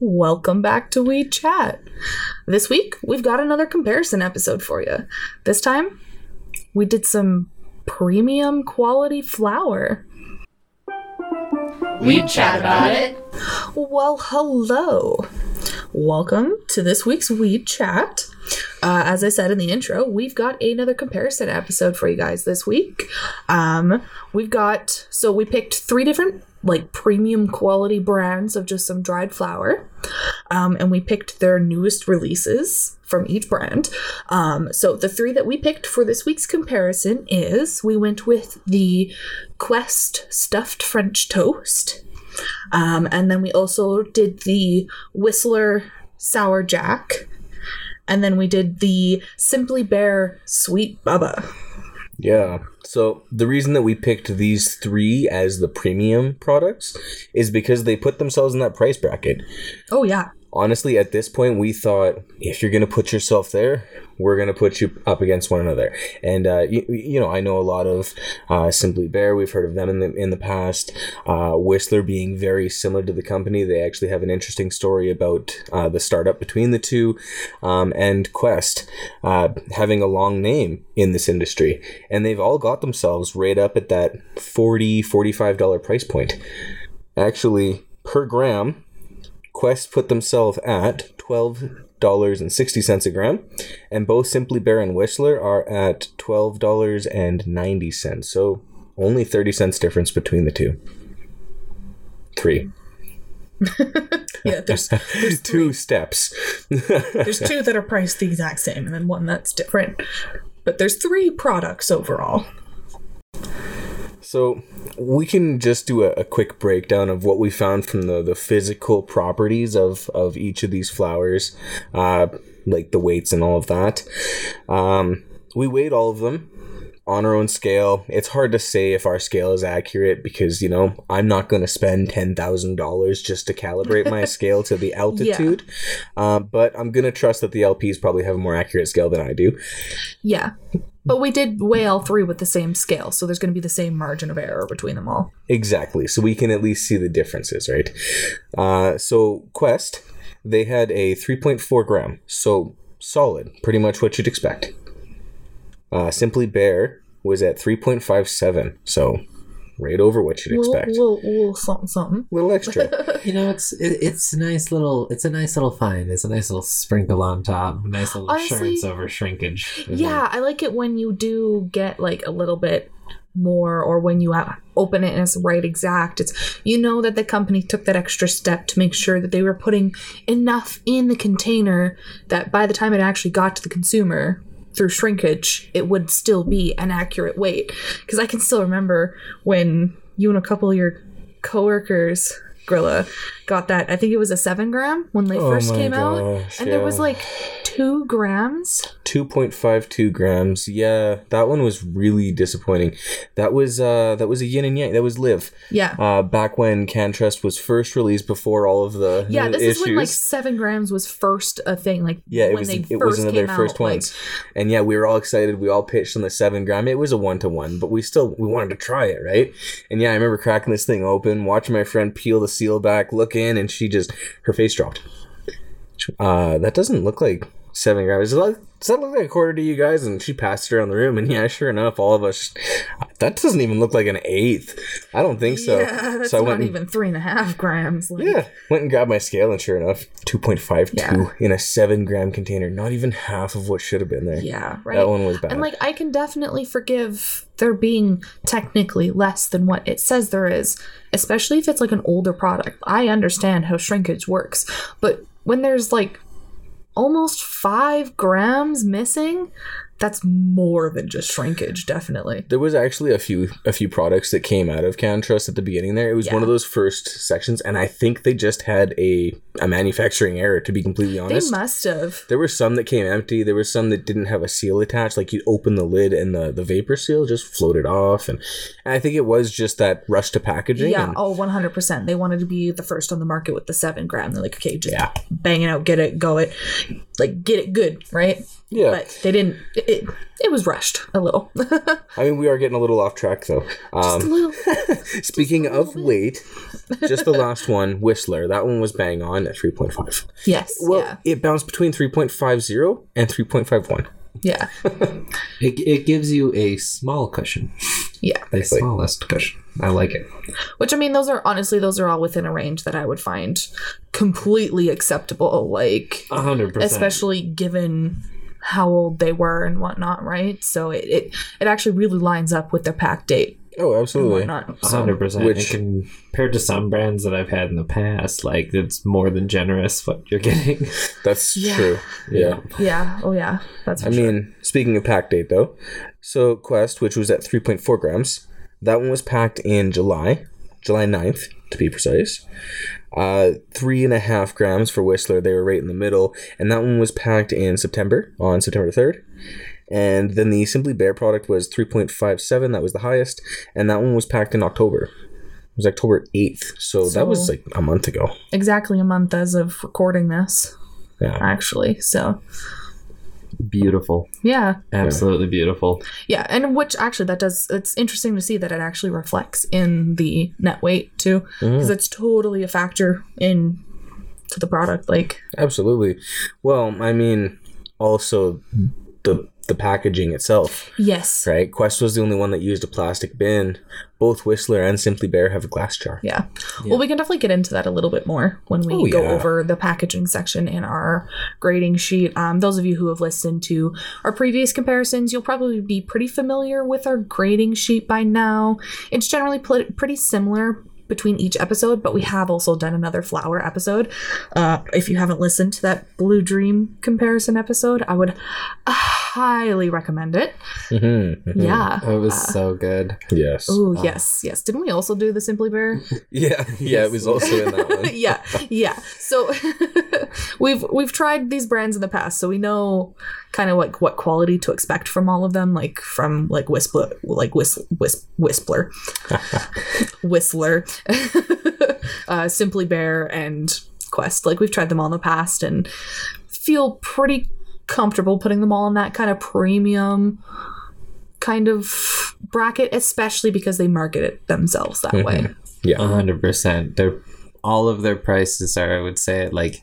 Welcome back to Weed Chat. This week, we've got another comparison episode for you. This time, we did some premium quality flour. We chat about it. Well, hello. Welcome to this week's Weed Chat. Uh, as I said in the intro, we've got another comparison episode for you guys this week. Um, we've got so we picked three different like premium quality brands of just some dried flour, um, and we picked their newest releases from each brand. Um, so the three that we picked for this week's comparison is we went with the Qwest stuffed French toast. Um, and then we also did the Whistler Sour Jack. And then we did the Simply Bare Sweet Bubba. Yeah. So the reason that we picked these three as the premium products is because they put themselves in that price bracket. Oh, yeah. Honestly, at this point, we thought if you're going to put yourself there, we're going to put you up against one another. And, uh, you, you know, I know a lot of uh, Simply Bare. We've heard of them in the, in the past. Uh, Whistler being very similar to the company. They actually have an interesting story about uh, the startup between the two. Um, and Qwest uh, having a long name in this industry. And they've all got themselves right up at that $40, $45 price point. Actually, per gram, Qwest put themselves at twelve dollars and sixty cents a gram, and both Simply Bare and Whistler are at twelve dollars and ninety cents. So only thirty cents difference between the two. Three. Yeah, there's, there's two steps. there's two that are priced the exact same, and then one that's different. But there's three products overall. So we can just do a, a, quick breakdown of what we found from the, the physical properties of, of each of these flowers, uh, like the weights and all of that. Um, we weighed all of them on our own scale. It's hard to say if our scale is accurate because, you know, I'm not going to spend $10,000 just to calibrate my scale to the altitude. Yeah. Uh, but I'm going to trust that the LPs probably have a more accurate scale than I do. Yeah. But we did weigh all three with the same scale, so there's going to be the same margin of error between them all. Exactly. So we can at least see the differences, right? Uh, so Qwest, they had a 3.4 gram, so solid, pretty much what you'd expect. Uh, Simply Bare was at 3.57, so right over what you'd expect. Little, little, little something, something. Little extra. you know, it's it, it's a nice little it's a nice little find. It's a nice little sprinkle on top. Nice little Honestly, assurance over shrinkage. Yeah, I like it when you do get like a little bit more or when you open it and it's right exact it's you know that the company took that extra step to make sure that they were putting enough in the container that by the time it actually got to the consumer through shrinkage, it would still be an accurate weight. Because I can still remember when you and a couple of your coworkers, Grilla, got that. I think it was a seven gram when they oh first came gosh, out, and yeah. there was like two grams. Two point five two grams. Yeah, that one was really disappointing. That was uh that was a yin and yang. That was live. Yeah. Uh, back when CannTrust was first released, before all of the yeah, this issues. is when like seven grams was first a thing. Like yeah, it was it was one of their first out, ones, like, and yeah, we were all excited. We all pitched on the seven gram. It was a one to one, but we still we wanted to try it, right? And yeah, I remember cracking this thing open, watching my friend peel the seal back, look in, and she just her face dropped. Uh, that doesn't look like seven grams. Does that, does that look like a quarter to you guys? And she passed around the room, and yeah, sure enough, all of us. That doesn't even look like an eighth. I don't think so. Yeah, that's so I not went and, even three and a half grams. Like. Yeah, went and grabbed my scale, and sure enough, two point five two in a seven gram container. Not even half of what should have been there. Yeah, right. That one was bad. And like, I can definitely forgive there being technically less than what it says there is, especially if it's like an older product. I understand how shrinkage works, but when there's like almost five grams missing that's more than just shrinkage definitely. There was actually a few a few products that came out of CannTrust at the beginning there. It was yeah. one of those first sections and i think they just had a a manufacturing error to be completely honest. they must have. There were some that came empty. There were some that didn't have a seal attached. Like you open the lid and the the vapor seal just floated off and, and i think it was just that rush to packaging yeah and, oh 100% they wanted to be the first on the market with the seven gram. They're like okay just yeah. bang it out get it go it like get it good right yeah but they didn't it, it, it was rushed a little. I mean, we are getting a little off track though. Um, a little. speaking of weight, just the last one, Whistler. That one was bang on at 3.5. Yes. Well, yeah. it bounced between 3.50 and 3.51. Yeah. It, it gives you a small cushion, Yeah. the smallest cushion. I like it. Which I mean, those are honestly, those are all within a range that I would find completely acceptable. Like, A hundred percent. especially given how old they were and whatnot, right? So it it, it actually really lines up with their pack date Oh, absolutely. whatnot. A So, hundred percent. Um, which- And compared to some brands that I've had in the past, like it's more than generous what you're getting. That's Yeah. true. Yeah. yeah. Oh yeah. That's. For I sure. mean, speaking of pack date though, so Qwest, which was at 3.4 grams, that one was packed in July, July 9th to be precise. Uh, three and a half grams for Whistler, they were right in the middle, and that one was packed in September, on September 3rd. And then the Simply Bare product was 3.57, that was the highest, and that one was packed in October. It was October 8th, so, that was like a month ago. exactly a month as of recording this, Yeah. actually. So Beautiful. yeah. Absolutely beautiful. Yeah, and which actually that does it's interesting to see that it actually reflects in the net weight too mm-hmm. because it's totally a factor in to the product like Absolutely. Well, I mean, also the the packaging itself, yes. right? Qwest was the only one that used a plastic bin. Both Whistler and Simply Bare have a glass jar. Yeah. Well, we can definitely get into that a little bit more when we Oh, go yeah. over the packaging section in our grading sheet. Um, those of you who have listened to our previous comparisons, you'll probably be pretty familiar with our grading sheet by now. It's generally pl- pretty similar between each episode, but we have also done another flower episode. Uh, if you haven't listened to that Blue Dream comparison episode, I would highly recommend it. Mm-hmm. Yeah. It was so good. Yes. Oh yes, yes. Didn't we also do the Simply Bare? Yeah. Yeah. It was also in that one. yeah, yeah. So we've we've tried these brands in the past, so we know kind of like what quality to expect from all of them, like from like Whistler, like Whist, Whist, Whistler, Whistler, uh, Simply Bare, and Qwest. Like we've tried them all in the past, and feel pretty comfortable putting them all in that kind of premium kind of bracket, especially because they market it themselves that way. A Yeah. hundred percent. They're all of their prices are, I would say, at like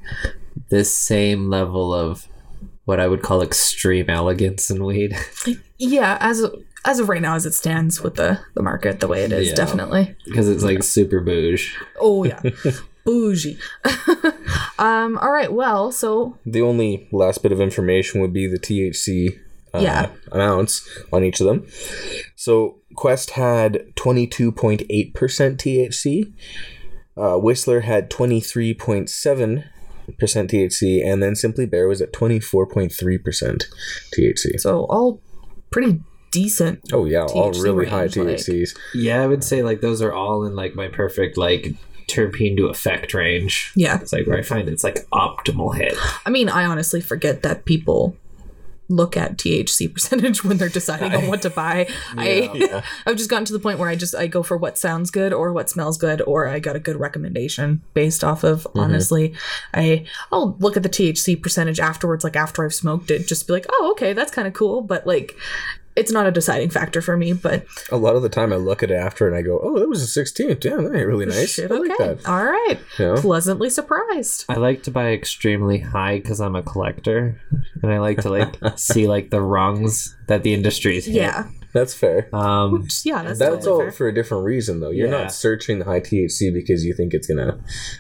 this same level of what I would call extreme elegance in weed. Yeah, as of, as of right now, as it stands with the the market, the way it is, Yeah. definitely. because it's like super bouge. Oh yeah, bougie. um. All right. Well, so The only last bit of information would be the THC uh, Yeah. amounts on each of them. So Qwest had 22.8% THC. Uh, Whistler had 23.7% THC, and then Simply Bare was at 24.3% THC. so all pretty decent. Oh yeah, all THC really high range, like- THCs. Yeah, I would say like those are all in like my perfect like terpene to effect range. Yeah. It's like where I find it's like optimal hit. I mean, I honestly forget that people look at THC percentage when they're deciding on what to buy. I I've just gotten to the point where I just I go for what sounds good or what smells good or I got a good recommendation based off of mm-hmm. honestly. I I'll look at the THC percentage afterwards like after I've smoked it just be like, "Oh, okay, that's kind of cool," but like it's not a deciding factor for me, but A lot of the time, I look at it after and I go, "Oh, that was a 16. Damn, that ain't really nice. shit, I okay. like that." All right. You know? Pleasantly surprised. I like to buy extremely high because I'm a collector, and I like to like see like the rungs that the industry's hit. Yeah. That's fair. Um, Just- yeah, that's, That's totally all fair. for a different reason, though. You're Yeah. not searching the high THC because you think it's gonna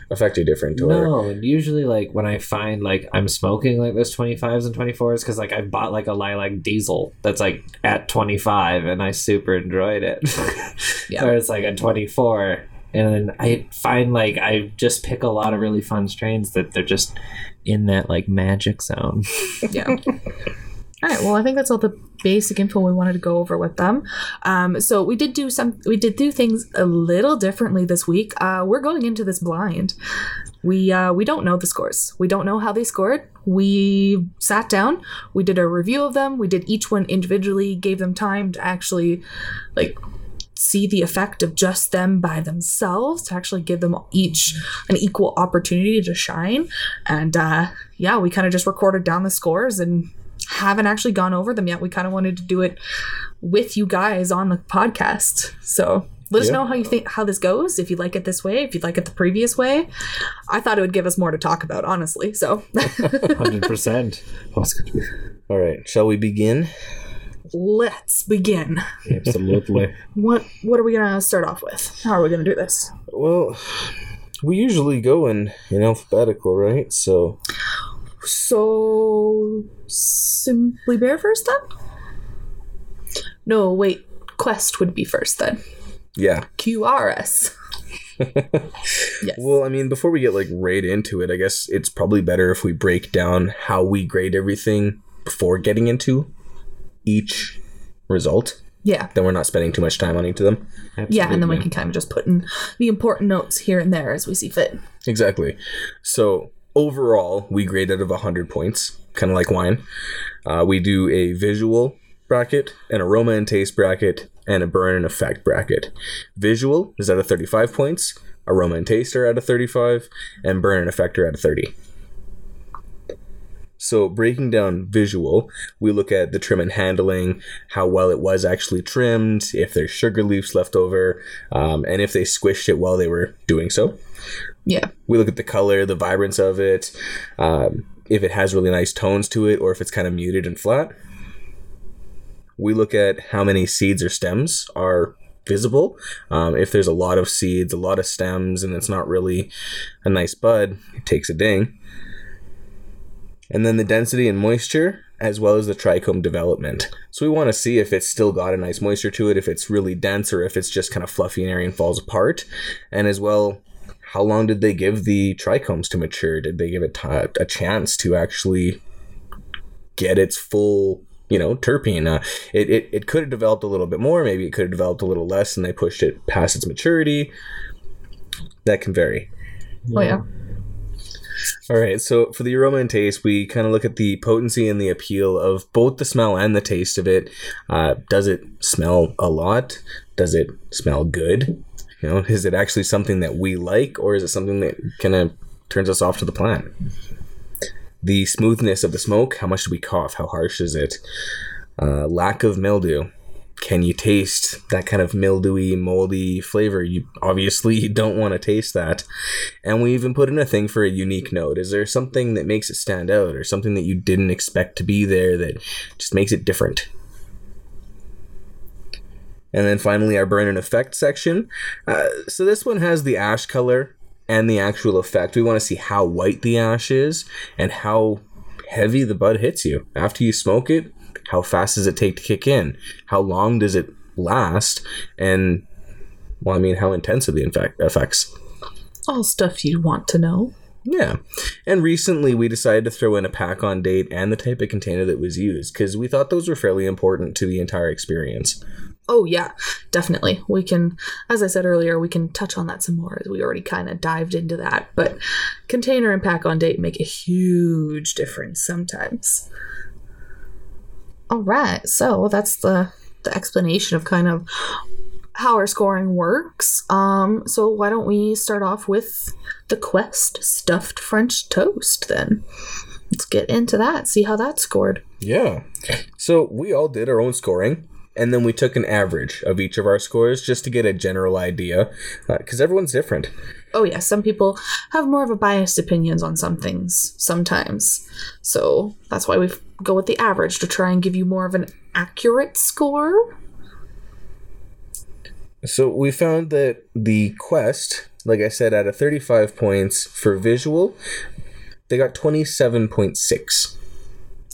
affect you different. Or no, and usually like when I find like I'm smoking like those 25s and 24s because like I bought like a lilac diesel that's like at 25 and I super enjoyed it. Yeah. Or it's like a 24 and then I find like I just pick a lot of really fun strains that they're just in that like magic zone. yeah. All right. Well, I think that's all the basic info we wanted to go over with them. Um, so we did do some, we did do things a little differently this week. Uh, we're going into this blind. We uh, we don't know the scores. We don't know how they scored. We sat down. We did a review of them. We did each one individually. Gave them time to actually, like, see the effect of just them by themselves to actually give them each an equal opportunity to shine and uh yeah we kind of just recorded down the scores and haven't actually gone over them yet. We kind of wanted to do it with you guys on the podcast. So let us Yeah. know how you think how this goes. If you like it this way, if you'd like it the previous way. I thought it would give us more to talk about, honestly. So Hundred percent. All right, shall we begin? let's begin. Absolutely. What what are we gonna start off with? How are we gonna do this? Well, we usually go in in alphabetical, right? So So simply bare first then? No, wait. Qwest would be first then. yeah. QRS. yes. Well, I mean, before we get like right into it, I guess it's probably better if we break down how we grade everything before getting into each result. yeah. Then we're not spending too much time on each of them. Yeah, and then we can kind of just put in the important notes here and there as we see fit. Exactly. So overall, we grade out of 100 points, kind of like wine. Uh, we do a visual bracket, an aroma and taste bracket, and a burn and effect bracket. Visual is out of 35 points, aroma and taste are out of 35, and burn and effect are out of 30. So, breaking down visual, we look at the trim and handling, how well it was actually trimmed, if there's sugar leaves left over, um, and if they squished it while they were doing so Yeah. we look at the color, the vibrance of it, um, if it has really nice tones to it, or if it's kind of muted and flat. We look at how many seeds or stems are visible. Um, if there's a lot of seeds, a lot of stems, and it's not really a nice bud, it takes a ding. And then the density and moisture, as well as the trichome development. So we want to see if it's still got a nice moisture to it, if it's really dense, or if it's just kind of fluffy and airy and falls apart. And as well, how long did they give the trichomes to mature? Did they give it ti a chance to actually get its full, you know, terpene? Uh, it, it, it could have developed a little bit more. Maybe it could have developed a little less and they pushed it past its maturity. That can vary. Oh yeah. All right, so for the aroma and taste, we kind of look at the potency and the appeal of both the smell and the taste of it. Uh, does it smell a lot? Does it smell good? You know, is it actually something that we like, or is it something that kind of turns us off to the plant? The smoothness of the smoke. How much do we cough? How harsh is it? Uh, lack of mildew. Can you taste that kind of mildewy, moldy flavor? You obviously don't want to taste that. And we even put in a thing for a unique note. Is there something that makes it stand out or something that you didn't expect to be there that just makes it different? And then finally, our burn and effect section. Uh, so this one has the ash color and the actual effect. We want to see how white the ash is and how heavy the bud hits you. After you smoke it, how fast does it take to kick in? How long does it last? And, well, I mean, how intense are the infect- effects? All stuff you'd want to know. Yeah. And recently we decided to throw in a pack on date and the type of container that was used because we thought those were fairly important to the entire experience. Oh yeah, definitely. We can as I said earlier, we can touch on that some more as we already kind of dived into that. But container and pack on date make a huge difference sometimes. All right. So that's the the explanation of kind of how our scoring works. Um, so why don't we start off with the Qwest stuffed French toast then? Let's get into that. See how that scored. Yeah. So we all did our own scoring. And then we took an average of each of our scores just to get a general idea, uh, because everyone's different. Oh yeah, some people have more of a biased opinions on some things sometimes. So that's why we go with the average to try and give you more of an accurate score. So we found that the qwest, like I said, out of 35 points for visual, they got 27.6.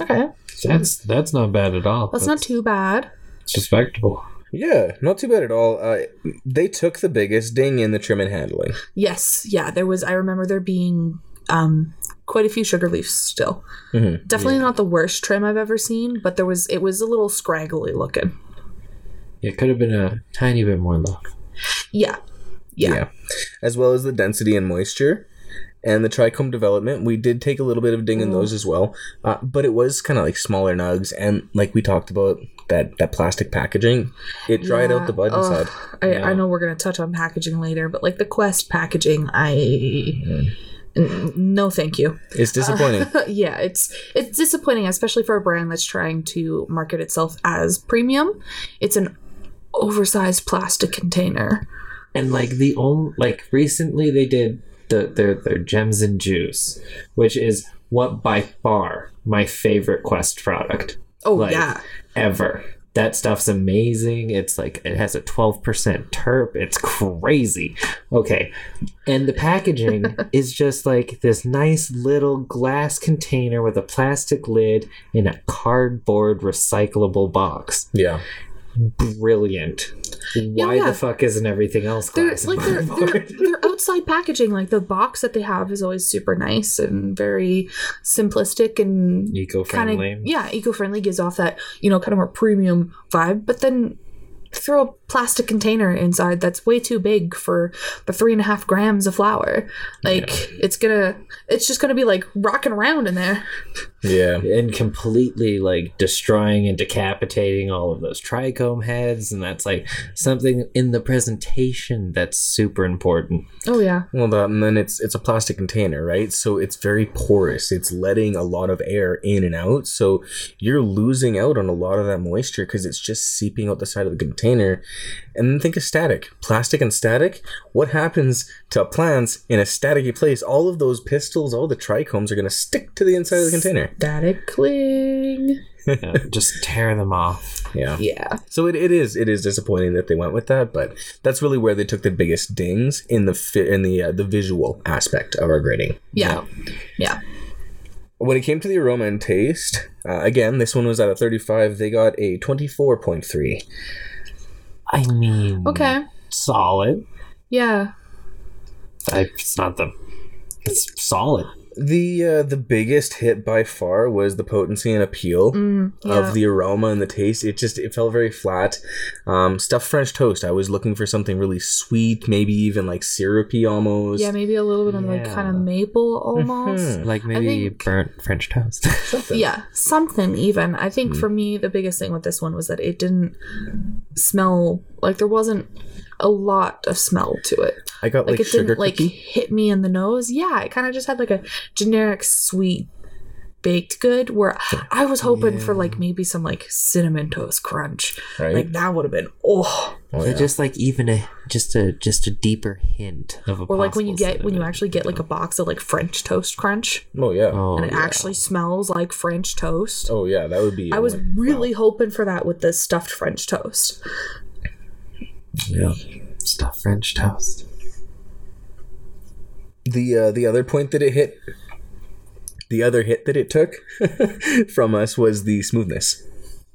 Okay. That's that's not bad at all. That's not too bad. It's respectable. Yeah, not too bad at all. Uh, they took the biggest ding in the trim and handling. Yes, yeah, there was I remember there being um quite a few sugar leaves still. Mhm. Definitely not the worst trim I've ever seen, but there was it was a little scraggly looking. It could have been a tiny bit more luck. Yeah. Yeah. Yeah. As well as the density and moisture. And the trichome development, we did take a little bit of ding in mm. those as well, uh, but it was kind of like smaller nugs, and like we talked about that that plastic packaging, it dried out the bud Yeah, inside. ugh, I, I know we're gonna touch on packaging later, but like the Qwest packaging, I mm. N- no, thank you. It's uh, disappointing. yeah, it's it's disappointing, especially for a brand that's trying to market itself as premium. It's an oversized plastic container. and like the only like recently they did the their their gems and juice, which is what by far my favorite Qwest product Oh Like- yeah, ever. That stuff's amazing. It's like it has a 12% terp. It's crazy. Okay. And the packaging is just like this nice little glass container with a plastic lid in a cardboard recyclable box. yeah. Brilliant. Why yeah. the fuck isn't everything else they're glass? like they're, they're cardboard? they're outside packaging. Like the box that they have is always super nice and very simplistic and eco-friendly. yeah eco-friendly. Gives off that you know kind of more premium vibe, but then throw a plastic container inside that's way too big for the three and a half grams of flour. Like it's gonna, it's just gonna be like rocking around in there. Yeah. and completely like destroying and decapitating all of those trichome heads and that's like something in the presentation that's super important Oh yeah, Well, that, and then it's it's a plastic container, right? So it's very porous. It's letting a lot of air in and out. So you're losing out on a lot of that moisture because it's just seeping out the side of the container. And then think of static, plastic and static. What happens to plants in a staticky place? All of those pistils, all the trichomes are going to stick to the inside of the container. static cling. Yeah, just tear them off Yeah. Yeah, So it, it is it is disappointing that they went with that, but that's really where they took the biggest dings in the fi- in the uh, the visual aspect of our grading. yeah, yeah. When it came to the aroma and taste, uh, again, this one was at a 35. They got a 24.3. i mean Okay, solid. Yeah. I, it's not the it's solid The uh, the biggest hit by far was the potency and appeal Mm, yeah. of the aroma and the taste. It just it felt very flat. Um, stuffed French toast. I was looking for something really sweet, maybe even like syrupy almost. yeah, maybe a little bit of like kind of maple almost. Mhm. like maybe think- burnt french toast Something. Yeah, something even. I think for me, the biggest thing with this one was that it didn't smell like there wasn't a lot of smell to it. I got Like, like, it sugar didn't like hit me in the nose. Yeah, it kind of just had like a generic sweet baked good where I was hoping for like maybe some like cinnamon toast crunch. right? Like that would have been oh. Oh, yeah. just like even a just a just a deeper hint of a Or like when you get when you actually get like a box of like French toast crunch oh yeah. oh and it yeah. actually smells like French toast. Oh yeah, that would be. I was really hoping for that with the stuffed French toast. yeah stuffed french toast the uh, the other point that it hit. The other hit that it took from us was the smoothness.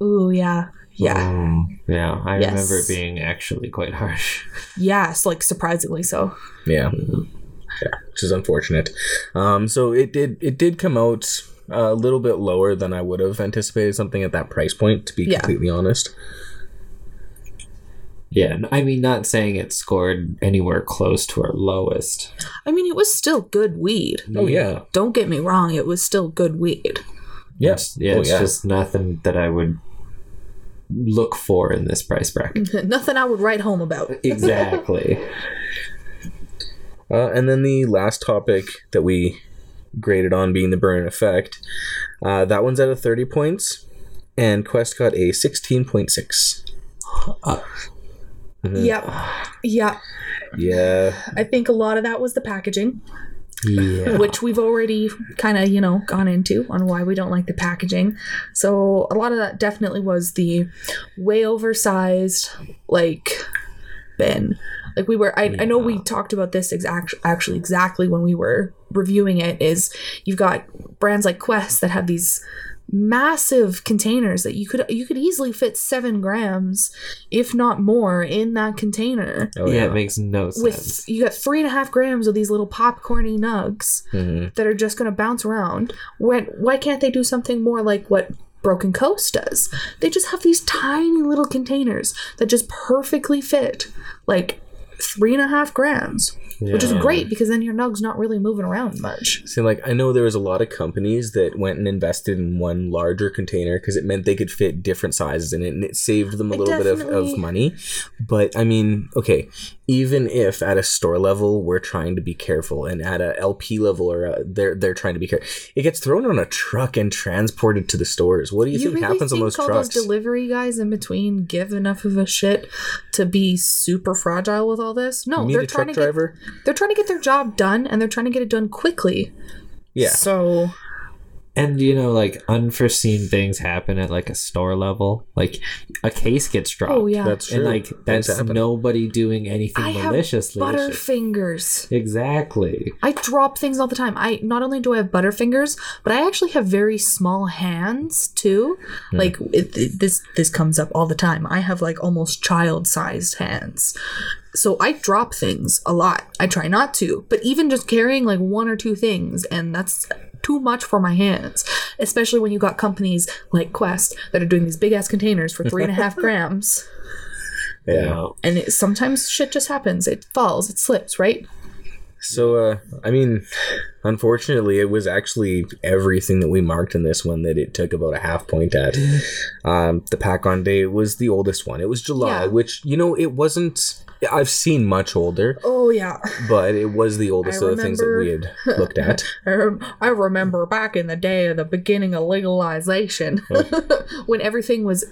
Ooh, yeah. Yeah. Um, yeah, I Yes. remember it being actually quite harsh. Yes, like surprisingly so. Yeah, yeah, which is unfortunate. Um, so it did it did come out a little bit lower than I would have anticipated something at that price point. To be Yeah. completely honest. Yeah, I mean, not saying it scored anywhere close to our lowest. I mean, it was still good weed. Oh yeah, Don't get me wrong, it was still good weed. yes, Yeah, oh, it's yeah. just nothing that I would look for in this price bracket. Nothing I would write home about. exactly. Uh, and then the last topic that we graded on being the burn effect. Uh, that one's at a 30 points, and Qwest got a 16.6. Mm-hmm. Yep. Yeah. Yeah, I think a lot of that was the packaging, Yeah. which we've already kind of, you know, gone into on why we don't like the packaging. So a lot of that definitely was the way oversized, like, bin. Like we were, I, I know we talked about this exact, actually exactly when we were reviewing it. Is you've got brands like Qwest that have these massive containers that you could you could easily fit seven grams, if not more, in that container. oh yeah, yeah. it makes no sense. With you got three and a half grams of these little popcorny nugs Mhm. that are just going to bounce around. When why can't they do something more like what Broken Coast does? They just have these tiny little containers that just perfectly fit, like three and a half grams, which is great because then your nug's not really moving around much. See, like I know there was a lot of companies that went and invested in one larger container because it meant they could fit different sizes in it, and it saved them a I little bit of, of money. But I mean, okay, even if at a store level we're trying to be careful, and at a LP level or a, they're they're trying to be careful, it gets thrown on a truck and transported to the stores. What do you, You think really happens think on those all trucks? those delivery guys in between give enough of a shit to be super fragile with all this? No, they're trying to get they're trying to get their job done and they're trying to get it done quickly. Yeah, So And you know, like unforeseen things happen at like a store level. Like a case gets dropped. oh yeah, that's true. And like that's happen. nobody doing anything I maliciously. It's just- butterfingers. Exactly. I drop things all the time. I not only do I have butterfingers, but I actually have very small hands too. Hmm. Like it, it- this this comes up all the time. I have like almost child-sized hands. So I drop things a lot. I try not to, but even just carrying like one or two things and that's too much for my hands, especially when you got companies like Qwest that are doing these big ass containers for three and a half grams. yeah. And it, sometimes shit just happens. It falls, it slips, right? So, uh, I mean, unfortunately, it was actually everything that we marked in this one that it took about a half point at. Um, the pack on day was the oldest one. It was July, Yeah. which, you know, it wasn't. I've seen much older, Oh yeah. but it was the oldest I of the things that we had looked at. I rem- I remember back in the day of the beginning of legalization oh. when everything was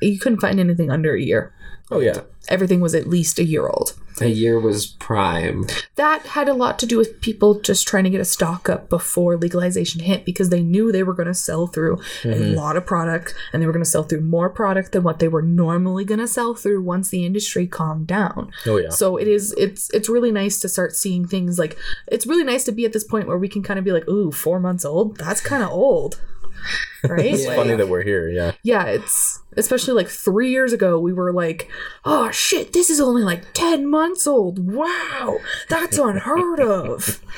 you couldn't find anything under a year. Oh, yeah. Everything was at least a year old. A year was prime. That had a lot to do with people just trying to get a stock up before legalization hit because they knew they were going to sell through a mm-hmm. lot of product and they were going to sell through more product than what they were normally going to sell through once the industry calmed down. Oh, yeah. So it is it's it's really nice to start seeing things like it's really nice to be at this point where we can kind of be like, ooh, four months old? That's kind of old. Right? It's Like, funny that we're here, yeah. yeah, it's especially like three years ago, we were like, oh shit, this is only like 10 months old. Wow, that's unheard of.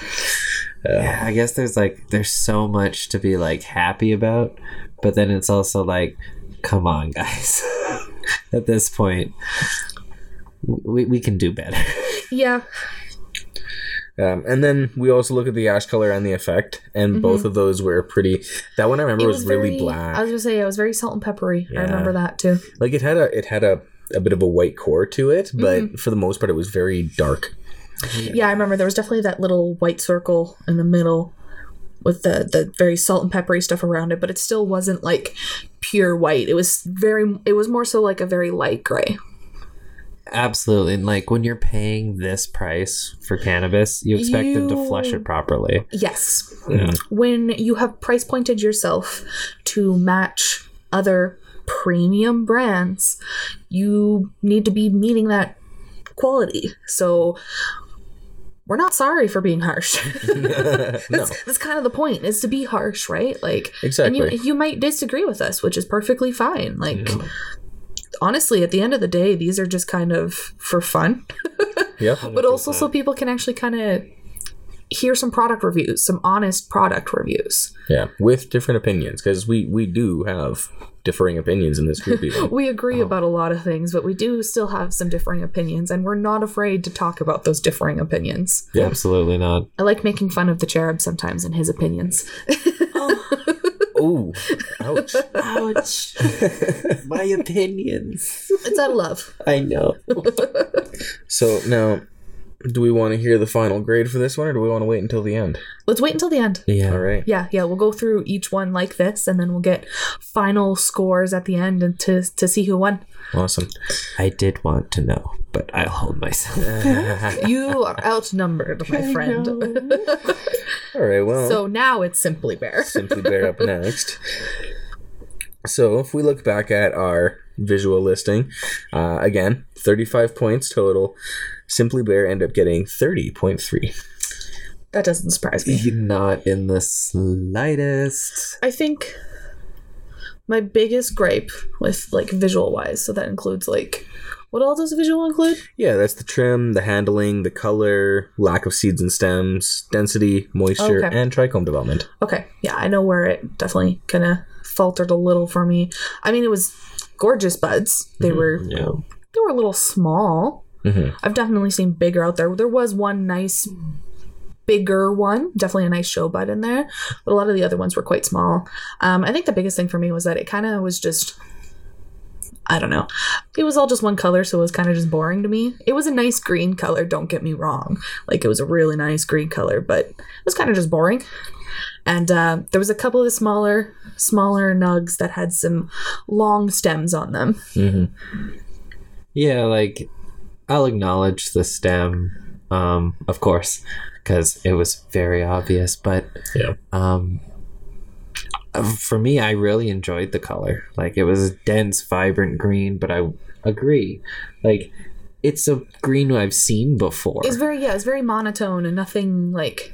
Yeah, I guess there's like there's so much to be like happy about, but then it's also like, come on, guys. At this point, we we can do better. Yeah, Um, and then we also look at the ash color and the effect, and both of those were pretty. That one I remember Mm-hmm. was, was, really very, black. I was gonna say, it was very salt and peppery. Yeah. I remember that too. like it had a it had a, a bit of a white core to it, but Mm-hmm. for the most part, it was very dark. Yeah, I remember there was definitely that little white circle in the middle with the the very salt and peppery stuff around it, but it still wasn't like pure white. It was very it was more so like a very light gray. Absolutely, and like when you're paying this price for cannabis, you expect them to flush it properly. Yes. Yeah. When you have price pointed yourself to match other premium brands, you need to be meeting that quality. So we're not sorry for being harsh. no, that's, that's kind of the point is to be harsh, right? Like Exactly. and you you might disagree with us, which is perfectly fine. Like honestly, at the end of the day, these are just kind of for fun. yeah, but also so people can actually kind of hear some product reviews, some honest product reviews. yeah, with different opinions because we we do have differing opinions in this group. Even. We agree um, about a lot of things, but we do still have some differing opinions, and we're not afraid to talk about those differing opinions. Yeah. Absolutely not. I like making fun of the cherub sometimes and his opinions. oh, ouch! Ouch. My opinions. it's out of love. I know. So now, do we want to hear the final grade for this one, or do we want to wait until the end? Let's wait until the end. Yeah. All right. Yeah, yeah, we'll go through each one like this, and then we'll get final scores at the end and to to see who won. Awesome. I did want to know, but I'll hold myself. You are outnumbered, my friend. All right. Well, so now it's simply bare. simply bare up next. So if we look back at our visual listing, uh, again, 35 points total. Simply Bare end up getting 30.3. That doesn't surprise me. Not in the slightest. I think my biggest gripe with like visual wise, so that includes like what all does visual include? Yeah, that's the trim, the handling, the color, lack of seeds and stems, density, moisture, Okay. and trichome development. Okay, yeah, I know where it definitely kind of faltered a little for me. I mean, it was gorgeous buds. They were Yeah. they were a little small. Mhm. I've definitely seen bigger out there. There was one nice bigger one, definitely a nice show bud in there, but a lot of the other ones were quite small. Um, I think the biggest thing for me was that it kind of was just I don't know. It was all just one color, so it was kind of just boring to me. It was a nice green color, don't get me wrong. Like it was a really nice green color, but it was kind of just boring. And uh, there was a couple of the smaller, smaller nugs that had some long stems on them. Yeah, like I'll acknowledge the stem, um, of course, because it was very obvious. But Yeah. um, for me, I really enjoyed the color. Like it was dense, vibrant green. But I agree, like it's a green I've seen before. It's very yeah, it's very monotone and nothing like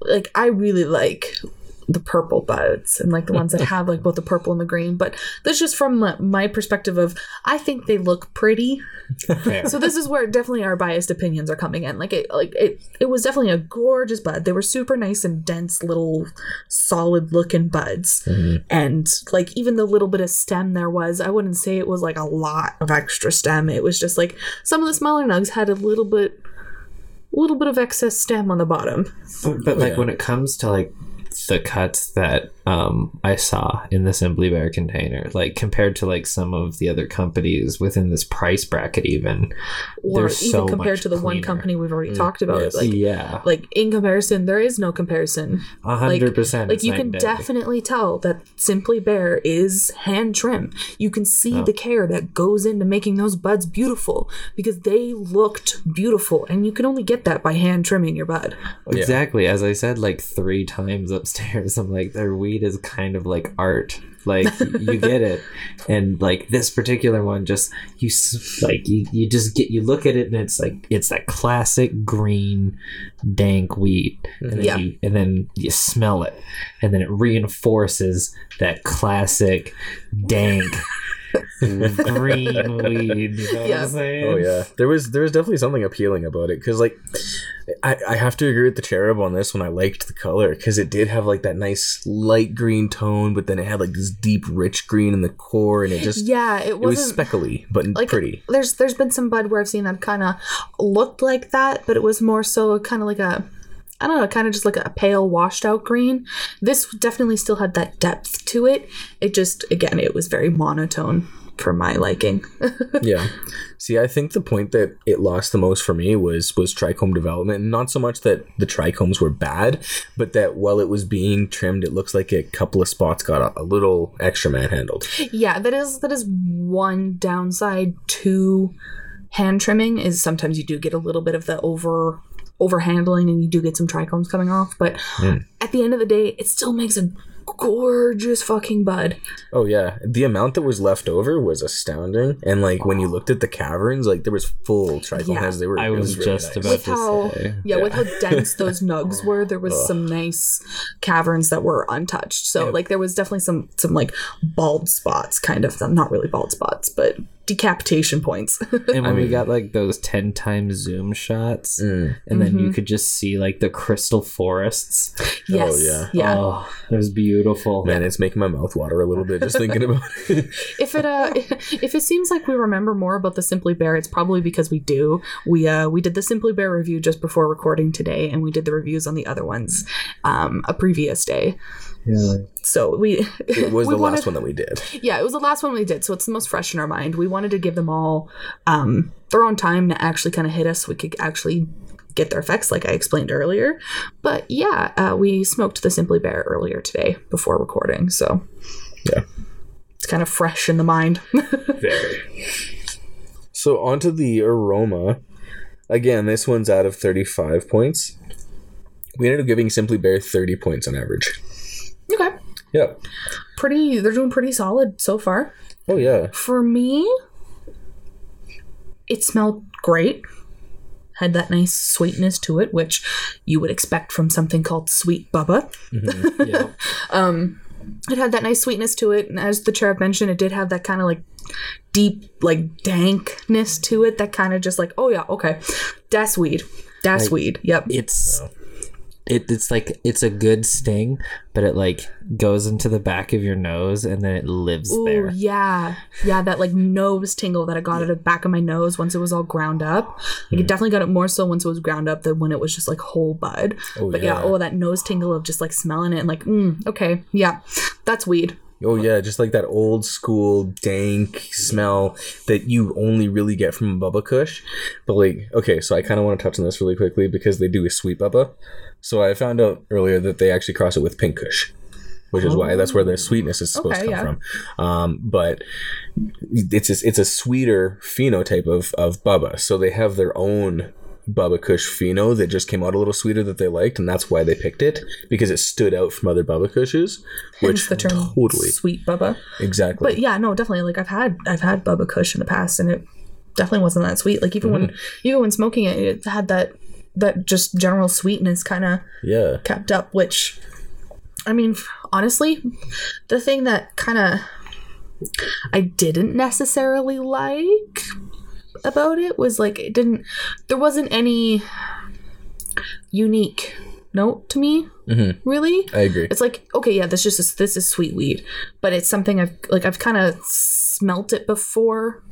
like I really like the purple buds and like the ones that have like both the purple and the green. But that's just from my- my perspective of i think they look pretty. Fair. so this is where definitely our biased opinions are coming in. Like it like it it was definitely a gorgeous bud. They were super nice and dense little solid looking buds. Mm-hmm. And like even the little bit of stem there was i wouldn't say it was like a lot of extra stem. It was just like some of the smaller nugs had a little bit a little bit of excess stem on the bottom. But, but like yeah. when it comes to like the cuts that um I saw in the Simply Bare container, like compared to like some of the other companies within this price bracket, even or they're even so compared much to the one company we've already talked about yes. like yeah, like in comparison there is no comparison a hundred percent. like it's you can day. definitely tell that simply bare is hand trim you can see Oh. the care that goes into making those buds beautiful because they looked beautiful and you can only get that by hand trimming your bud Exactly. As I said like three times upstairs, I'm like, their weed is kind of like art. Like you get it, and like this particular one, just you like you, you just get you look at it and it's like it's that classic green dank weed, and then Yeah. you and then you smell it, and then it reinforces that classic dank green weed. You know what Yeah. I'm saying? Oh yeah, there was there was definitely something appealing about it because like I, I have to agree with the cherub on this one. I liked the color because it did have like that nice light green tone, but then it had like this deep rich green in the core, and it just yeah it it was speckly but like pretty. there's there's been some bud where i've seen that kind of looked like that but it was more so kind of like a I don't know, kind of just like a pale washed out green. This definitely still had that depth to it. It just, again, it was very monotone for my liking. yeah. See, I think the point that it lost the most for me was was trichome development. Not so much that the trichomes were bad, but that while it was being trimmed, it looks like a couple of spots got a, a little extra manhandled. yeah, that is that is one downside to hand trimming is sometimes you do get a little bit of the over over handling and you do get some trichomes coming off, but hmm. at the end of the day, it still makes a gorgeous fucking bud. Oh yeah, the amount that was left over was astounding. And like when you looked at the caverns, like there was full trichome Yeah. heads. They were. I it was really just nice. about with to how say. yeah, with how dense those nugs were there was some nice caverns that were untouched so like there was definitely some some like bald spots kind of not really bald spots but decapitation points And when we got like those 10 times zoom shots, Mm. and then you could just see like the crystal forests. yes yeah. yeah Oh, it was beautiful. Man, it's making my mouth water a little bit just thinking about it. if it uh if it seems like we remember more about the simply bare it's probably because we do we uh we did the simply bare review just before recording today and we did the reviews on the other ones um a previous day Yeah. so we It was we the wanted- last one that we did. yeah it was the last one we did so it's the most fresh in our mind we wanted to give them all um their own time to actually kind of hit us so we could actually get their effects like i explained earlier but yeah uh, we smoked the simply bare earlier today before recording so Yeah. it's kind of fresh in the mind Very. So onto the aroma. Again, this one's out of 35 points. We ended up giving Simply Bare 30 points on average. Okay. Yep. pretty they're doing pretty solid so far. Oh yeah. for me it smelled great. Had that nice sweetness to it which you would expect from something called sweet bubba. Mm-hmm. Yeah. Um, it had that nice sweetness to it and as the cherub mentioned it did have that kind of like deep like dankness to it that kind of just like oh yeah okay. That's weed. That's Like- weed. Yep. It's. It, it's like it's a good sting, but it like goes into the back of your nose and then it lives Ooh, there. yeah yeah that like nose tingle that i got at the back of my nose once it was all ground up like it definitely got it more so once it was ground up than when it was just like whole bud Oh, but yeah. yeah. oh that nose tingle of just like smelling it and like mm, okay yeah that's weed Oh yeah, just like that old school dank smell that you only really get from a Bubba Kush. But like, okay, so I kind of want to touch on this really quickly because they do a sweet Bubba. So I found out earlier that they actually cross it with Pink Kush, which is why that's where the sweetness is supposed Okay, to come yeah. from. Um, but it's a, it's a sweeter phenotype of of Bubba. So they have their own Bubba Kush pheno that just came out a little sweeter that they liked, and that's why they picked it because it stood out from other Bubba Kushes. Hence the term totally sweet bubba. exactly. But yeah, no, definitely. Like I've had I've had Bubba Kush in the past, and it definitely wasn't that sweet. Like even when Mm-hmm. even when smoking it, it had that that just general sweetness kind of yeah. kept up. Which, I mean, honestly, the thing that kind of I didn't necessarily like about it was like it didn't. There wasn't any unique note to me. Mhm. Really, I agree. it's like okay yeah this just is this is sweet weed but it's something i've like i've kind of smelt it before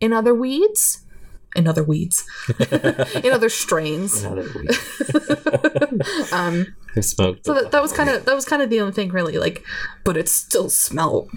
in other weeds in other weeds in other strains Another week. um I smoked. so that, that was kind of that was kind of the only thing really like but it still smelled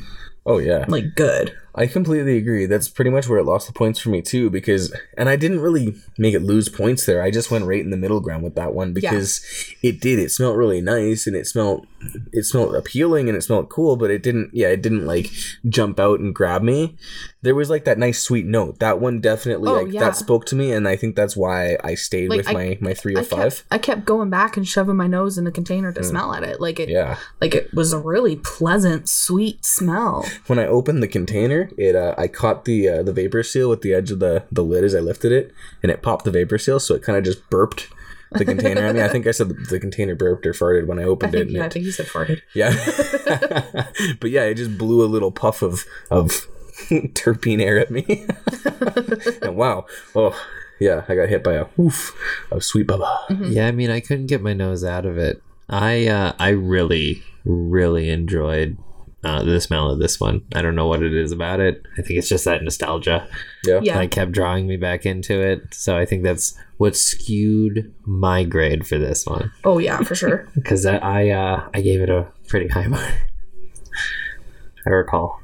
Oh yeah. like good I completely agree. That's pretty much where it lost the points for me too, because and I didn't really make it lose points there. I just went right in the middle ground with that one because it did. It smelled really nice and it smelled it smelled appealing and it smelled cool, but it didn't yeah, it didn't like jump out and grab me. There was like that nice sweet note. That one definitely Oh, like yeah. that spoke to me and I think that's why I stayed Like, with I- my my three I or five. kept, I kept going back and shoving my nose in the container to hmm. smell at it like it Yeah. like it was a really pleasant sweet smell when I opened the container, it uh, I caught the uh, the vapor seal with the edge of the the lid as I lifted it, and it popped the vapor seal, so it kind of just burped the container. I mean, I think I said the, the container burped or farted when I i opened think it. And yeah, i think you said farted yeah, but yeah, it just blew a little puff of of terpene air at me, and wow, oh yeah, I got hit by a whoof of sweet bubba. Yeah, I mean, I couldn't get my nose out of it. I uh, I really really enjoyed uh, the smell of this one. I don't know what it is about it. I think it's just that nostalgia Yeah, yeah that kept drawing me back into it. So I think that's what skewed my grade for this one oh yeah for sure because I I, uh, I gave it a pretty high mark. I recall.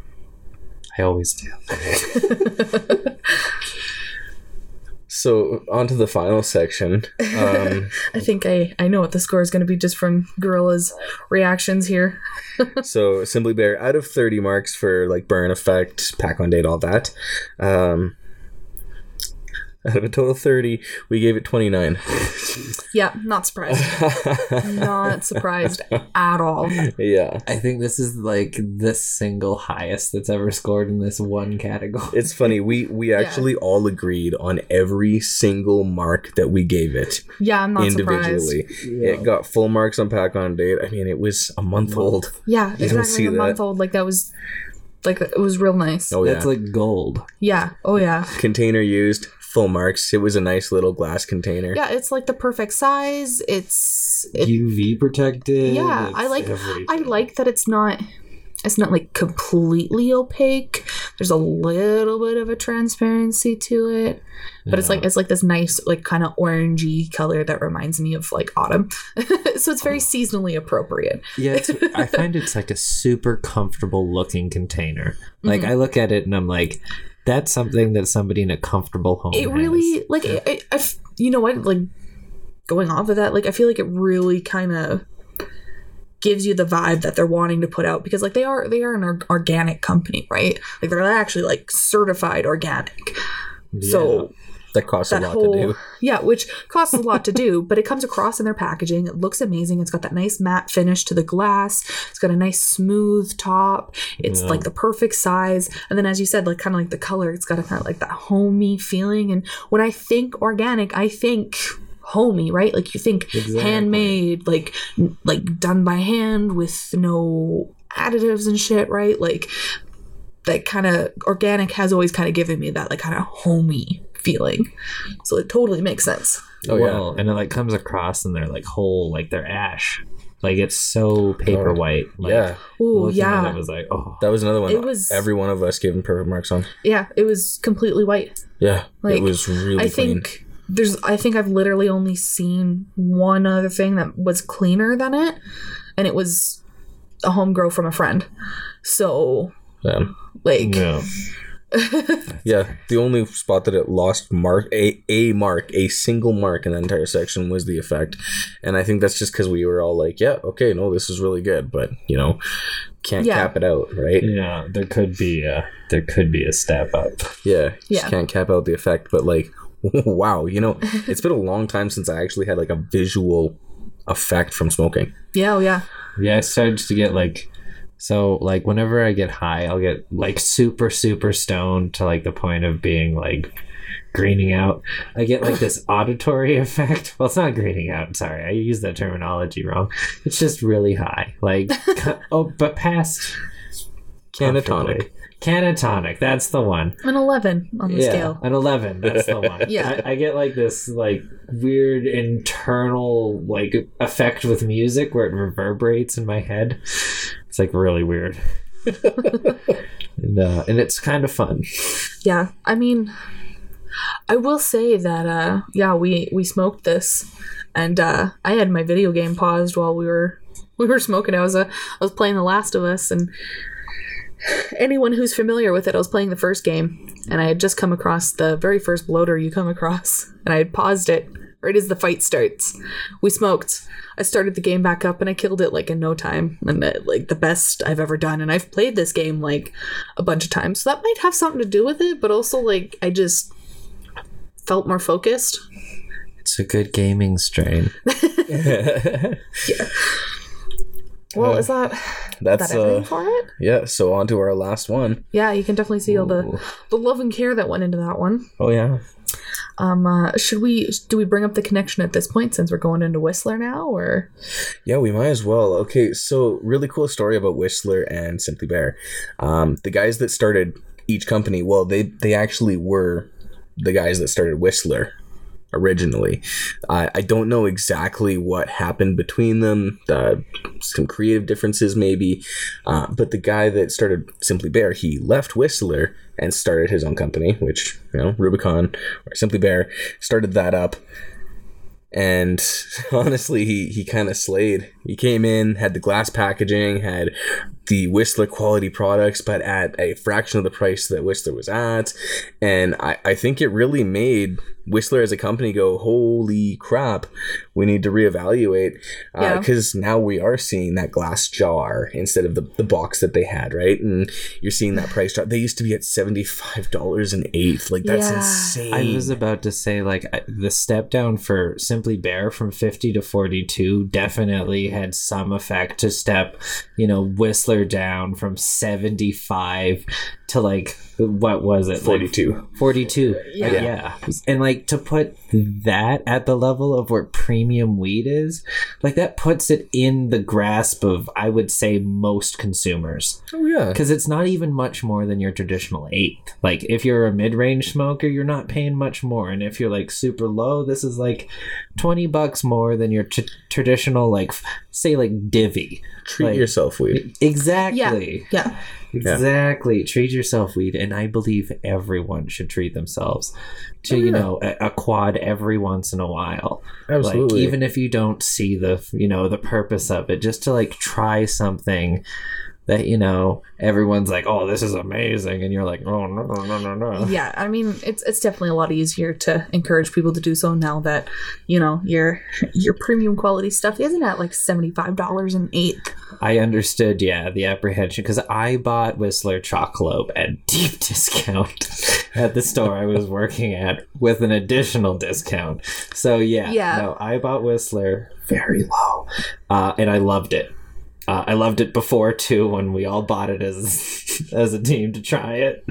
I always do. So on to the final section. Um, I think I, I know what the score is going to be just from Gorilla's reactions here. So Simply Bare out of 30 marks for like burn effect, pack on date, all that. Um, out of a total of 30, we gave it 29. Yeah, not surprised. not surprised at all. yeah. I think this is like the single highest that's ever scored in this one category. It's funny. We we actually all agreed on every single mark that we gave it Yeah, I'm not individually. surprised. It got full marks on pack on date. I mean, it was a month old. Yeah, don't exactly. see a that. month old. Like that was, like it was real nice. Oh yeah. That's like gold. Yeah. Oh yeah. Container used, full marks. It was a nice little glass container. Yeah, it's like the perfect size. It's it, UV protected. yeah. I like everything. I like that it's not it's not like completely opaque. There's a little bit of a transparency to it, but it's like it's like this nice like kind of orangey color that reminds me of like autumn. so it's very seasonally appropriate. Yeah, it's, I find it's like a super comfortable looking container. Like Mm-hmm. I look at it and I'm like, that's something that somebody in a comfortable home. It has. really like it, I you know what like going off of that like I feel like it really kind of gives you the vibe that they're wanting to put out because like they are they are an organic company right like they're actually like certified organic so That costs a lot whole to do. yeah which costs a lot to do but it comes across in their packaging. It looks amazing. It's got that nice matte finish to the glass. It's got a nice smooth top. It's Yeah. like the perfect size. And then as you said like kind of like the color it's got a kind of like that homey feeling. And when i think organic i think homey right? Like you think Exactly. handmade like like done by hand with no additives and shit right? Like that kind of organic has always kind of given me that like kind of homey feeling. So it totally makes sense. Oh, yeah. and it like comes across and they're like whole, like they're ash. Like it's so oh. paper Oh, white. Like, yeah. Oh yeah, it was like, oh, That was another one. It was- every one of us gave him perfect marks on. yeah. It was completely white. Yeah, Like, it was really I clean. think there's. I think I've literally only seen one other thing that was cleaner than it, and it was a home grow from a friend. So Yeah. like No. Yeah, the only spot that it lost mark a a mark, a single mark in the entire section was the effect, and I think that's just because we were all like, yeah, okay, no, this is really good, but you know, can't Yeah. cap it out, right? Yeah, there could be a there could be a step up. Yeah, Yeah. just can't cap out the effect, but like, wow, you know, it's been a long time since I actually had like a visual effect from smoking. yeah, oh yeah. Yeah, I started to get like so like whenever I get high, I'll get like super super stoned to like the point of being like greening out. I get like this auditory effect. Well, it's not greening out. Sorry, I used that terminology wrong. It's just really high. Like oh, but past Canatonic. Canatonic. That's the one. An eleven on the yeah, scale. an eleven. That's the one. Yeah. I, I get like this like weird internal like effect with music where it reverberates in my head. It's like really weird, and uh, and it's kind of fun. Yeah, I mean, I will say that uh, yeah, we we smoked this, and uh, I had my video game paused while we were we were smoking. I was uh, I was playing The Last of Us, and anyone who's familiar with it, I was playing the first game, and I had just come across the very first bloater you come across, and I had paused it right as the fight starts. We smoked. I started the game back up and I killed it like in no time, and uh, like the best I've ever done. And I've played this game like a bunch of times, so that might have something to do with it. But also, like I just felt more focused. It's a good gaming strain. yeah. Well, is that That's that everything uh, for it? yeah. So on to our last one. Yeah, you can definitely see all the the love and care that went into that one. Oh yeah. Um, uh, should we do we bring up the connection at this point since we're going into Whistler now, or Yeah, we might as well. Okay, so really cool story about Whistler and Simply Bare. Um, the guys that started each company, well, they they actually were the guys that started Whistler originally. I I don't know exactly what happened between them. Uh, some creative differences maybe, uh, but the guy that started Simply Bare, he left Whistler and started his own company, which you know Rubicon or Simply Bare started that up and honestly he he kind of slayed he came in had the glass packaging had the whistler quality products but at a fraction of the price that whistler was at. And i i think it really made whistler as a company go holy crap we need to reevaluate uh, Yeah. because now we are seeing that glass jar instead of the, the box that they had right? And you're seeing that price drop they used to be at $75 an eighth. Like that's Yeah. insane. I was about to say like the step down for Simply Bare from 50 to 42 definitely had some effect to step, you know, Whistler down from 75 to like what was it? Like 42 42. Yeah. Yeah. yeah. And like to put that at the level of where premium weed is, like that puts it in the grasp of I would say most consumers oh yeah because it's not even much more than your traditional eighth. Like if you're a mid-range smoker, you're not paying much more, and if you're like super low, this is like twenty bucks more than your t- traditional like say like divvy. treat Like- yourself weed Exactly. yeah, Exactly. Treat yourself weed, and I believe everyone should treat themselves to you yeah. know a, a quad every once in a while. Absolutely. Like even if you don't see the you know the purpose of it, just to like try something that you know everyone's like, oh, this is amazing, and you're like, oh no no no no no. yeah. I mean, it's it's definitely a lot easier to encourage people to do so now that you know your your premium quality stuff isn't at like seventy five dollars an eighth. I understood, yeah, the apprehension because I bought Whistler Chocolate at deep discount at the store I was working at with an additional discount. So yeah, Yeah. no, I bought Whistler very low, uh, and I loved it. Uh, I loved it before too when we all bought it as as a team to try it,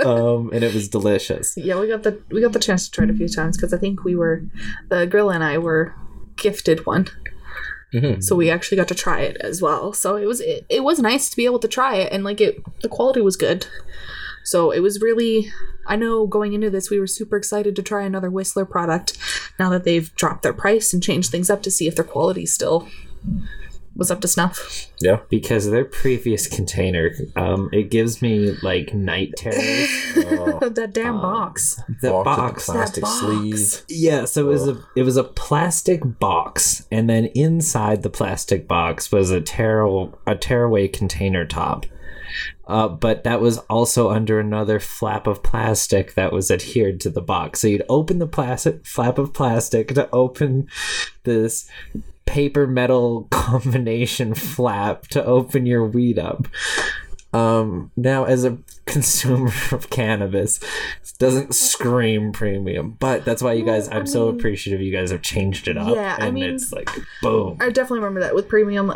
um, and it was delicious. Yeah, we got the we got the chance to try it a few times because I think we were the girl and I were gifted one, Mhm. so we actually got to try it as well. So it was it, it was nice to be able to try it and like it the quality was good. So it was really I know going into this we were super excited to try another Whistler product now that they've dropped their price and changed things up to see if their quality's still was up to snuff. Yeah. because their previous container, um, it gives me like night terrors. Oh, that damn box. the box box. with the plastic box. sleeve. Yeah, so it was a it was a plastic box, and then inside the plastic box was a tear a tearaway container top. Uh, but that was also under another flap of plastic that was adhered to the box. So you'd open the plastic flap of plastic to open this paper metal combination flap to open your weed up. Um, now, as a consumer of cannabis, it doesn't scream premium, but that's why you guys. Well, I I'm so appreciative you guys have changed it up. Yeah, I mean- it's like boom. I definitely remember that with premium.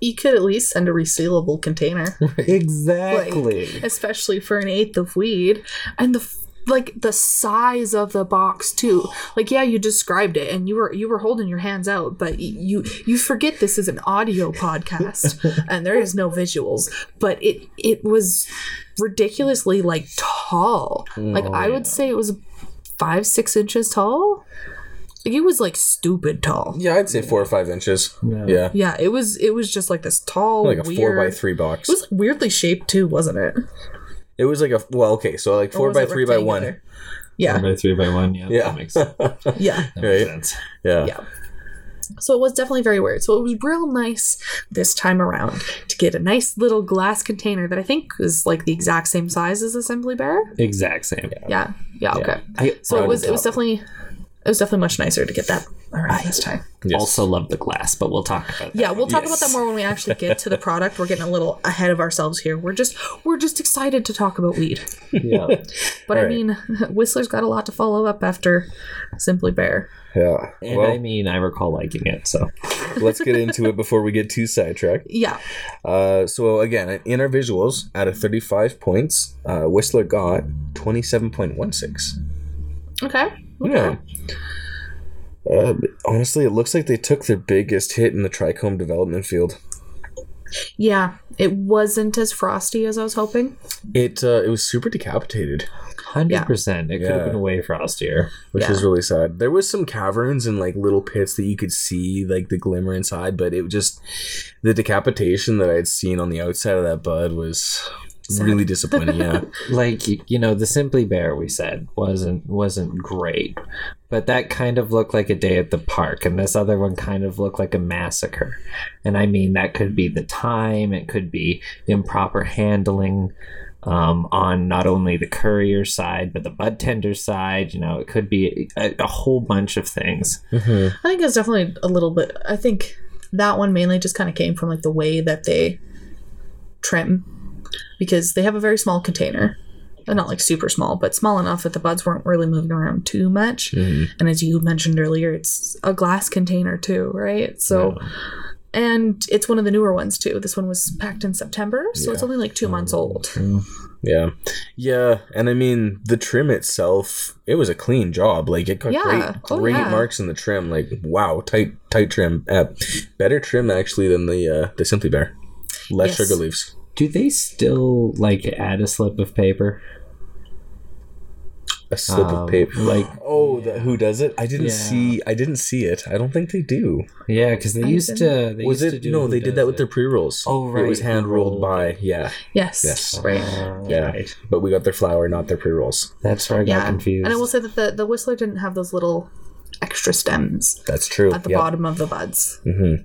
You could at least send a resealable container, exactly. especially for an eighth of weed, and the like the size of the box too. Like, yeah, you described it, and you were you were holding your hands out, but you you forget this is an audio podcast, and there is no visuals. But it it was ridiculously like tall. Like Oh, I would yeah. say it was five six inches tall. Like it was like stupid tall. Yeah, I'd say four or five inches. No. Yeah. Yeah, it was it was just like this tall, Like a weird. four by three box. It was weirdly shaped too, wasn't it? It was like a well, okay, so like four by it three by one. rectangular? Yeah, by three by one. Yeah, Yeah. that makes, that yeah. makes Right. sense. Yeah. Yeah. So it was definitely very weird. So it was real nice this time around to get a nice little glass container that I think is like the exact same size as Assembly Bear. Exact same. Yeah, yeah, okay. I So it was it was definitely it was definitely much nicer to get that around this time. Yes. also love the glass, but we'll talk about that. Yeah, we'll talk about that more when we actually get to the product. We're getting a little ahead of ourselves here. We're just we're just excited to talk about weed. yeah. But I Right. mean, Whistler's got a lot to follow up after Simply Bare. Yeah. And well, I mean, I recall liking it. So let's get into it before we get too sidetracked. Yeah. Uh, so again, in our visuals, out of 35 points, uh, Whistler got 27.16. Okay. Yeah. Uh, honestly, it looks like they took their biggest hit in the trichome development field. Yeah, it wasn't as frosty as I was hoping. It uh, it was super decapitated, hundred percent, it could have been way frostier. which Yeah. is really sad. There was some caverns and like little pits that you could see like the glimmer inside, but it just the decapitation that I'd seen on the outside of that bud was really disappointing. Yeah, like you know the simply bare we said wasn't wasn't great but that kind of looked like a day at the park and this other one kind of looked like a massacre and i mean that could be the time it could be improper handling um, on not only the courier side but the bud tender side you know it could be a, a whole bunch of things I think it's definitely a little bit. I think that one mainly just kind of came from like the way that they trim, because they have a very small container, not like super small, but small enough that the buds weren't really moving around too much. And as you mentioned earlier, it's a glass container too, right? So. And it's one of the newer ones too. This one was packed in September, so it's only like two months old. yeah, yeah. And I mean, the trim itself, it was a clean job. Like it got Yeah. great, Oh, great yeah. marks in the trim. Like wow, tight, tight trim. Uh, better trim actually than the uh, the Simply Bare. Less Yes. sugar leaves. Do they still like add a slip of paper A slip Um, of paper. like Oh, the, who does it? I didn't Yeah. see. I didn't see it. I don't think they do. yeah because they used to they was used it? to do no, they did Does that with their pre rolls. Oh, right, It was hand rolled rolled. by. Yeah, Yes. Yes. Right. yeah. Right. But we got their flour, not their pre rolls. That's where I got Yeah. confused. And I will say that the, the Whistler didn't have those little extra stems That's true. at the Yep. bottom of the buds.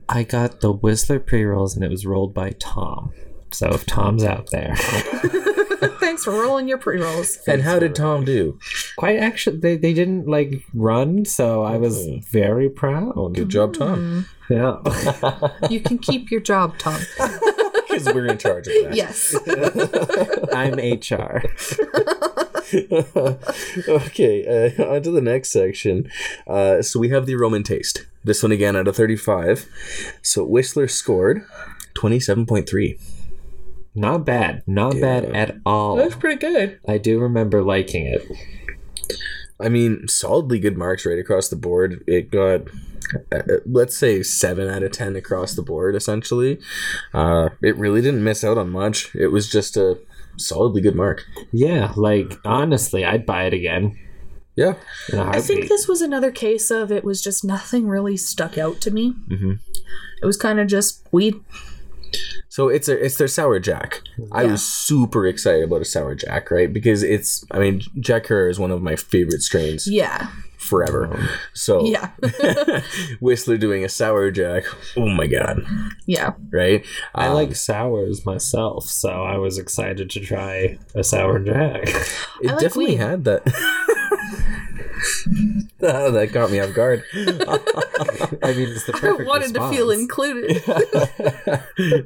I got the Whistler pre rolls and it was rolled by Tom. So if Tom's out there, Thanks for rolling your pre rolls. And how did Tom do? quite actually, they, they didn't like run, so I was very proud. Good job, Tom. Yeah. You can keep your job, Tom. Because we're in charge of that. Yes. I'm HR. okay, uh, on to the next section. Uh, so we have the Roman taste. This one again out of 35. So Whistler scored 27.3. Not bad. Not bad at all. That's pretty good. I do remember liking it. I mean, solidly good marks right across the board. It got, uh, let's say, 7 out of 10 across the board, essentially. Uh, it really didn't miss out on much. It was just a solidly good mark. Yeah, like honestly, I'd buy it again Yeah. I think this was another case of it was just nothing really stuck out to me. Mhm. It was kind of just weed. So it's a it's their sour jack. I Yeah. was super excited about a sour jack, right? Because it's I mean Jack Herer is one of my favorite strains Yeah. forever. So Yeah. Whistler doing a sour jack. Oh my god, yeah. right? I Um, like sours myself, so I was excited to try a sour jack. it like definitely weed. had that. Oh, that got me off guard. I mean, it's the I perfect wanted to feel included.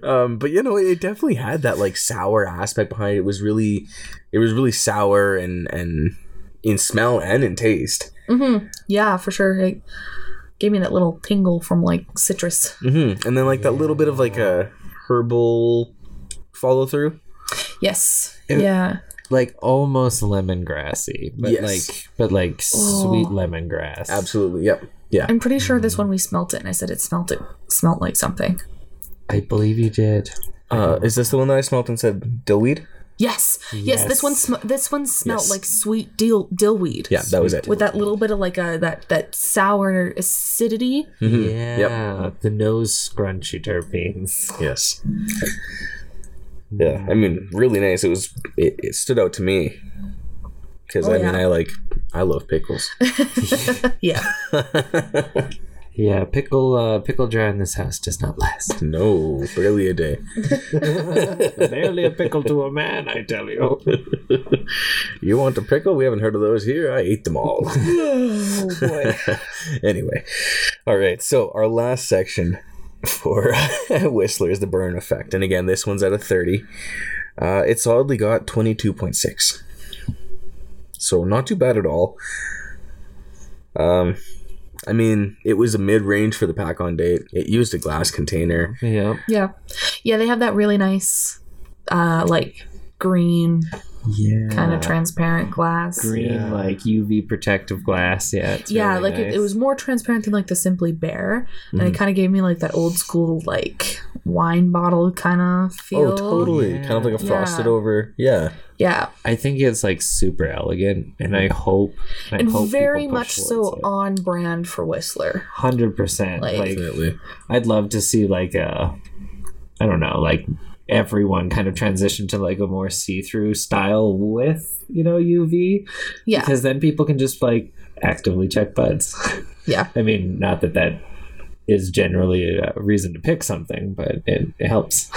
um, but you know, it definitely had that like sour aspect behind it. It was really, it was really sour and and in smell and in taste. Mm-hmm. Yeah, for sure. It gave me that little tingle from like citrus. hmm And then like that little bit of like a herbal follow through. Yes. It- yeah. Like almost lemongrassy, but Yes. like but like sweet oh. lemongrass. Absolutely. Yep. Yeah. I'm pretty sure this mm. one we smelt it and I said it smelt it smelt like something. I believe you did. Uh, is this the one that I smelled and said dillweed? Yes. Yes, this one Yes. sm- this one smelled Yes. like sweet dill dillweed. Yeah, that was it. With that little bit of like a that that sour acidity. Mm-hmm, yeah, the nose scrunchy terpenes. Yes. Yeah. I mean, really nice. It was. It, it stood out to me because Oh, I mean. I like. I love pickles. Yeah. Yeah, pickle uh, pickle jar in this house does not last. no, barely a day. Barely a pickle to a man, I tell you. You want a pickle? We haven't heard of those here. I ate them all. oh boy. anyway, all right. So our last section for Whistler is the burn effect, and again, this one's at a thirty. Uh, it solidly got twenty two point six, so not too bad at all. Um, I mean, it was a mid range for the pack on date. It used a glass container. Yeah. Yeah. Yeah, they have that really nice uh like green Yeah. kind of transparent glass. green Yeah. like UV protective glass. Yeah. It's yeah, really like it, it was more transparent than like the Simply Bare, and it mm. kind of gave me like that old school like wine bottle kind of feel. Oh, totally. Yeah. Kind of like a frosted Yeah. over. Yeah. Yeah, I think it's like super elegant, and I hope I and hope very much so it. on brand for Whistler. Hundred percent. Like- Like Definitely. I'd love to see like a, I don't know, like everyone kind of transition to like a more see-through style with you know UV Yeah, because then people can just like actively check buds. yeah, I mean, not that that is generally a reason to pick something, but it, it helps.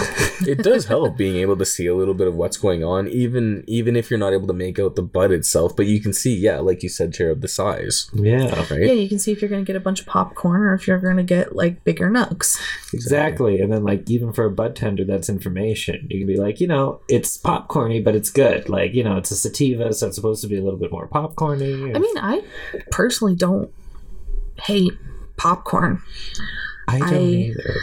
it does help being able to see a little bit of what's going on, even even if you're not able to make out the bud itself. But you can see, yeah, like you said, chair of the size, yeah. right? yeah. You can see if you're gonna get a bunch of popcorn or if you're gonna get like bigger nugs. Exactly. And then like even for a bud tender that's information. You can be like, you know, it's popcorny, but it's good. Like, you know, it's a sativa, so it's supposed to be a little bit more popcorny. I mean, I personally don't hate popcorn. I don't I- either.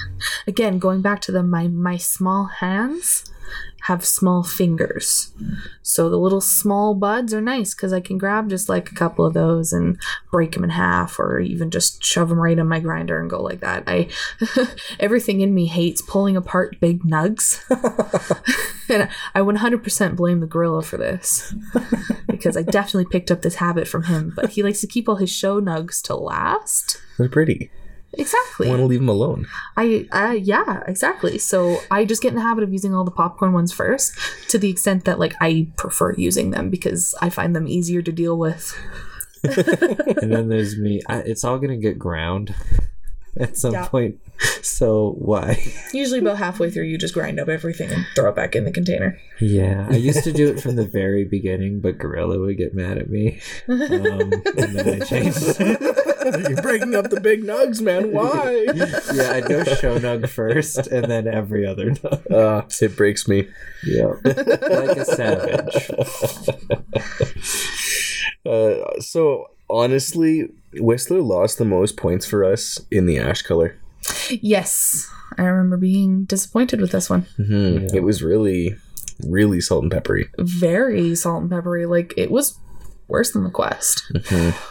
Again, going back to the my my small hands have small fingers, so the little small buds are nice because I can grab just like a couple of those and break them in half, or even just shove them right in my grinder and go like that. I everything in me hates pulling apart big nugs, and I 100% blame the gorilla for this because I definitely picked up this habit from him. But he likes to keep all his show nugs to last. They're pretty. Exactly. I want to leave them alone. I, I, yeah, exactly. So I just get in the habit of using all the popcorn ones first, to the extent that like I prefer using them because I find them easier to deal with. and then there's me. I, it's all gonna get ground at some Yeah. point. So why? Usually, about halfway through, you just grind up everything and throw it back in the container. Yeah, I used to do it from the very beginning, but Gorilla would get mad at me, um, and then I changed. You're breaking up the big nugs, man. Why? yeah, I'd go show nug first, and then every other nug. uh, it breaks me. Yeah, like a savage. Uh, so honestly, Whistler lost the most points for us in the ash color. Yes, I remember being disappointed with this one. Mm-hmm. Yeah. It was really, really salt and peppery. Very salt and peppery. Like it was worse than the qwest.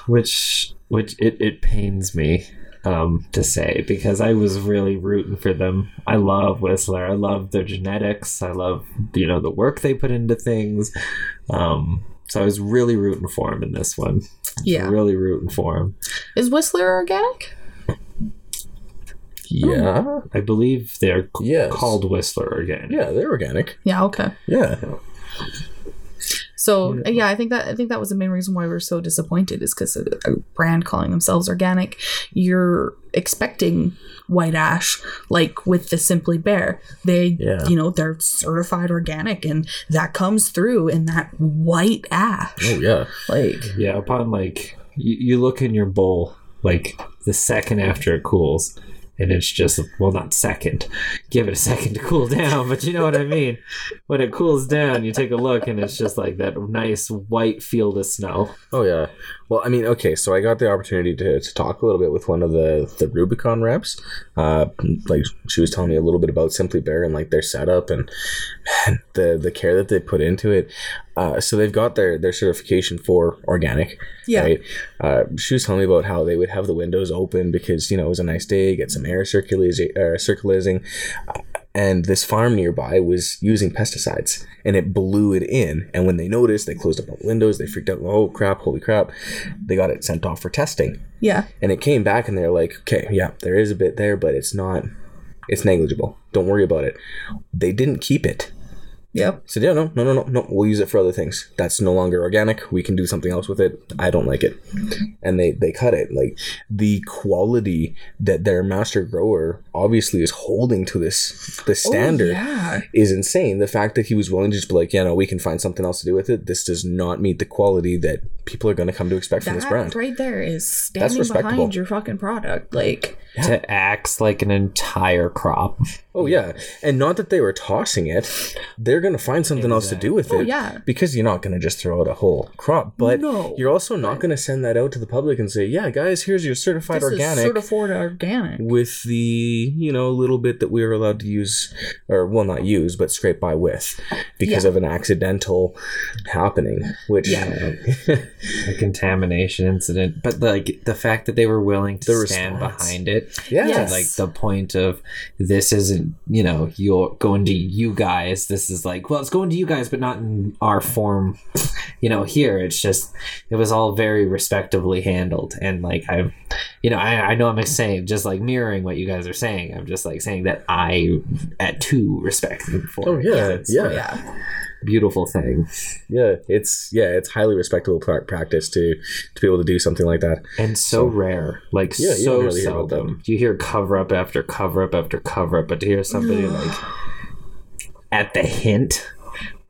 which which it, it pains me um to say because I was really rooting for them. I love Whistler. I love their genetics. I love you know the work they put into things. Um so I was really rooting for him in this one. Yeah. Really rooting for him. Is Whistler organic? Yeah. I believe they're c- Yes. called Whistler organic. Yeah, they're organic. Yeah, okay. Yeah. So yeah, I think that I think that was the main reason why we are so disappointed is because a, a brand calling themselves organic, you're expecting white ash like with the Simply Bare. They Yeah. you know they're certified organic and that comes through in that white ash. Oh yeah. Like Yeah, upon like you, you look in your bowl like the second after it cools, and it's just well not second. Give it a second to cool down, but you know what I mean. When it cools down, you take a look and it's just like that nice white field of snow. Oh yeah. Well, I mean, okay, so I got the opportunity to, to talk a little bit with one of the the Rubicon reps. Uh, like she was telling me a little bit about Simply Bare and like their setup and man, the the care that they put into it. Uh, so they've got their their certification for organic. Yeah. Right. Uh, she was telling me about how they would have the windows open because you know it was a nice day, get some air circulating, uh, circulating. And this farm nearby was using pesticides and it blew it in. And when they noticed they closed up all the windows they freaked out oh crap holy crap. They got it sent off for testing. Yeah, and it came back and they're like okay yeah there is a bit there but it's not it's negligible. Don't worry about it. They didn't keep it yep. said yeah no no no no no we'll use it for other things that's no longer organic we can do something else with it i don't like it and they they cut it like the quality that their master grower obviously is holding to this the oh, standard Oh, yeah. is insane. The fact that he was willing to just be like, yeah, no, we can find something else to do with it. This does not meet the quality that people are going to come to expect from this brand. right there is standing respectable. behind your fucking product. Like To axe like an entire crop. Oh yeah, and not that they were tossing it. They're going to find something else to do with it. Oh, yeah. because you're not going to just throw out a whole crop. But No. you're also not going to send that out to the public and say, yeah, guys, here's your certified this organic. is certified organic. with the you know little bit that we were allowed to use or well not use but scrape by with because Yeah. of an accidental happening which a contamination incident but like the fact that they were willing to The stand response. behind it Yeah. Yes. like the point of this isn't you know you're going to you guys this is like well it's going to you guys but not in our form. You know here it's just it was all very respectably handled. And like i you know i, I know i'm saying just like mirroring what you guys are saying i'm just like saying that i at two respect them for oh yeah It's yeah. Yeah. beautiful thing. Yeah it's yeah it's highly respectable pra- practice to to be able to do something like that. And so, rare. Like Yeah, so don't really hear about seldom you hear cover up after cover up after cover up but to hear somebody like at the hint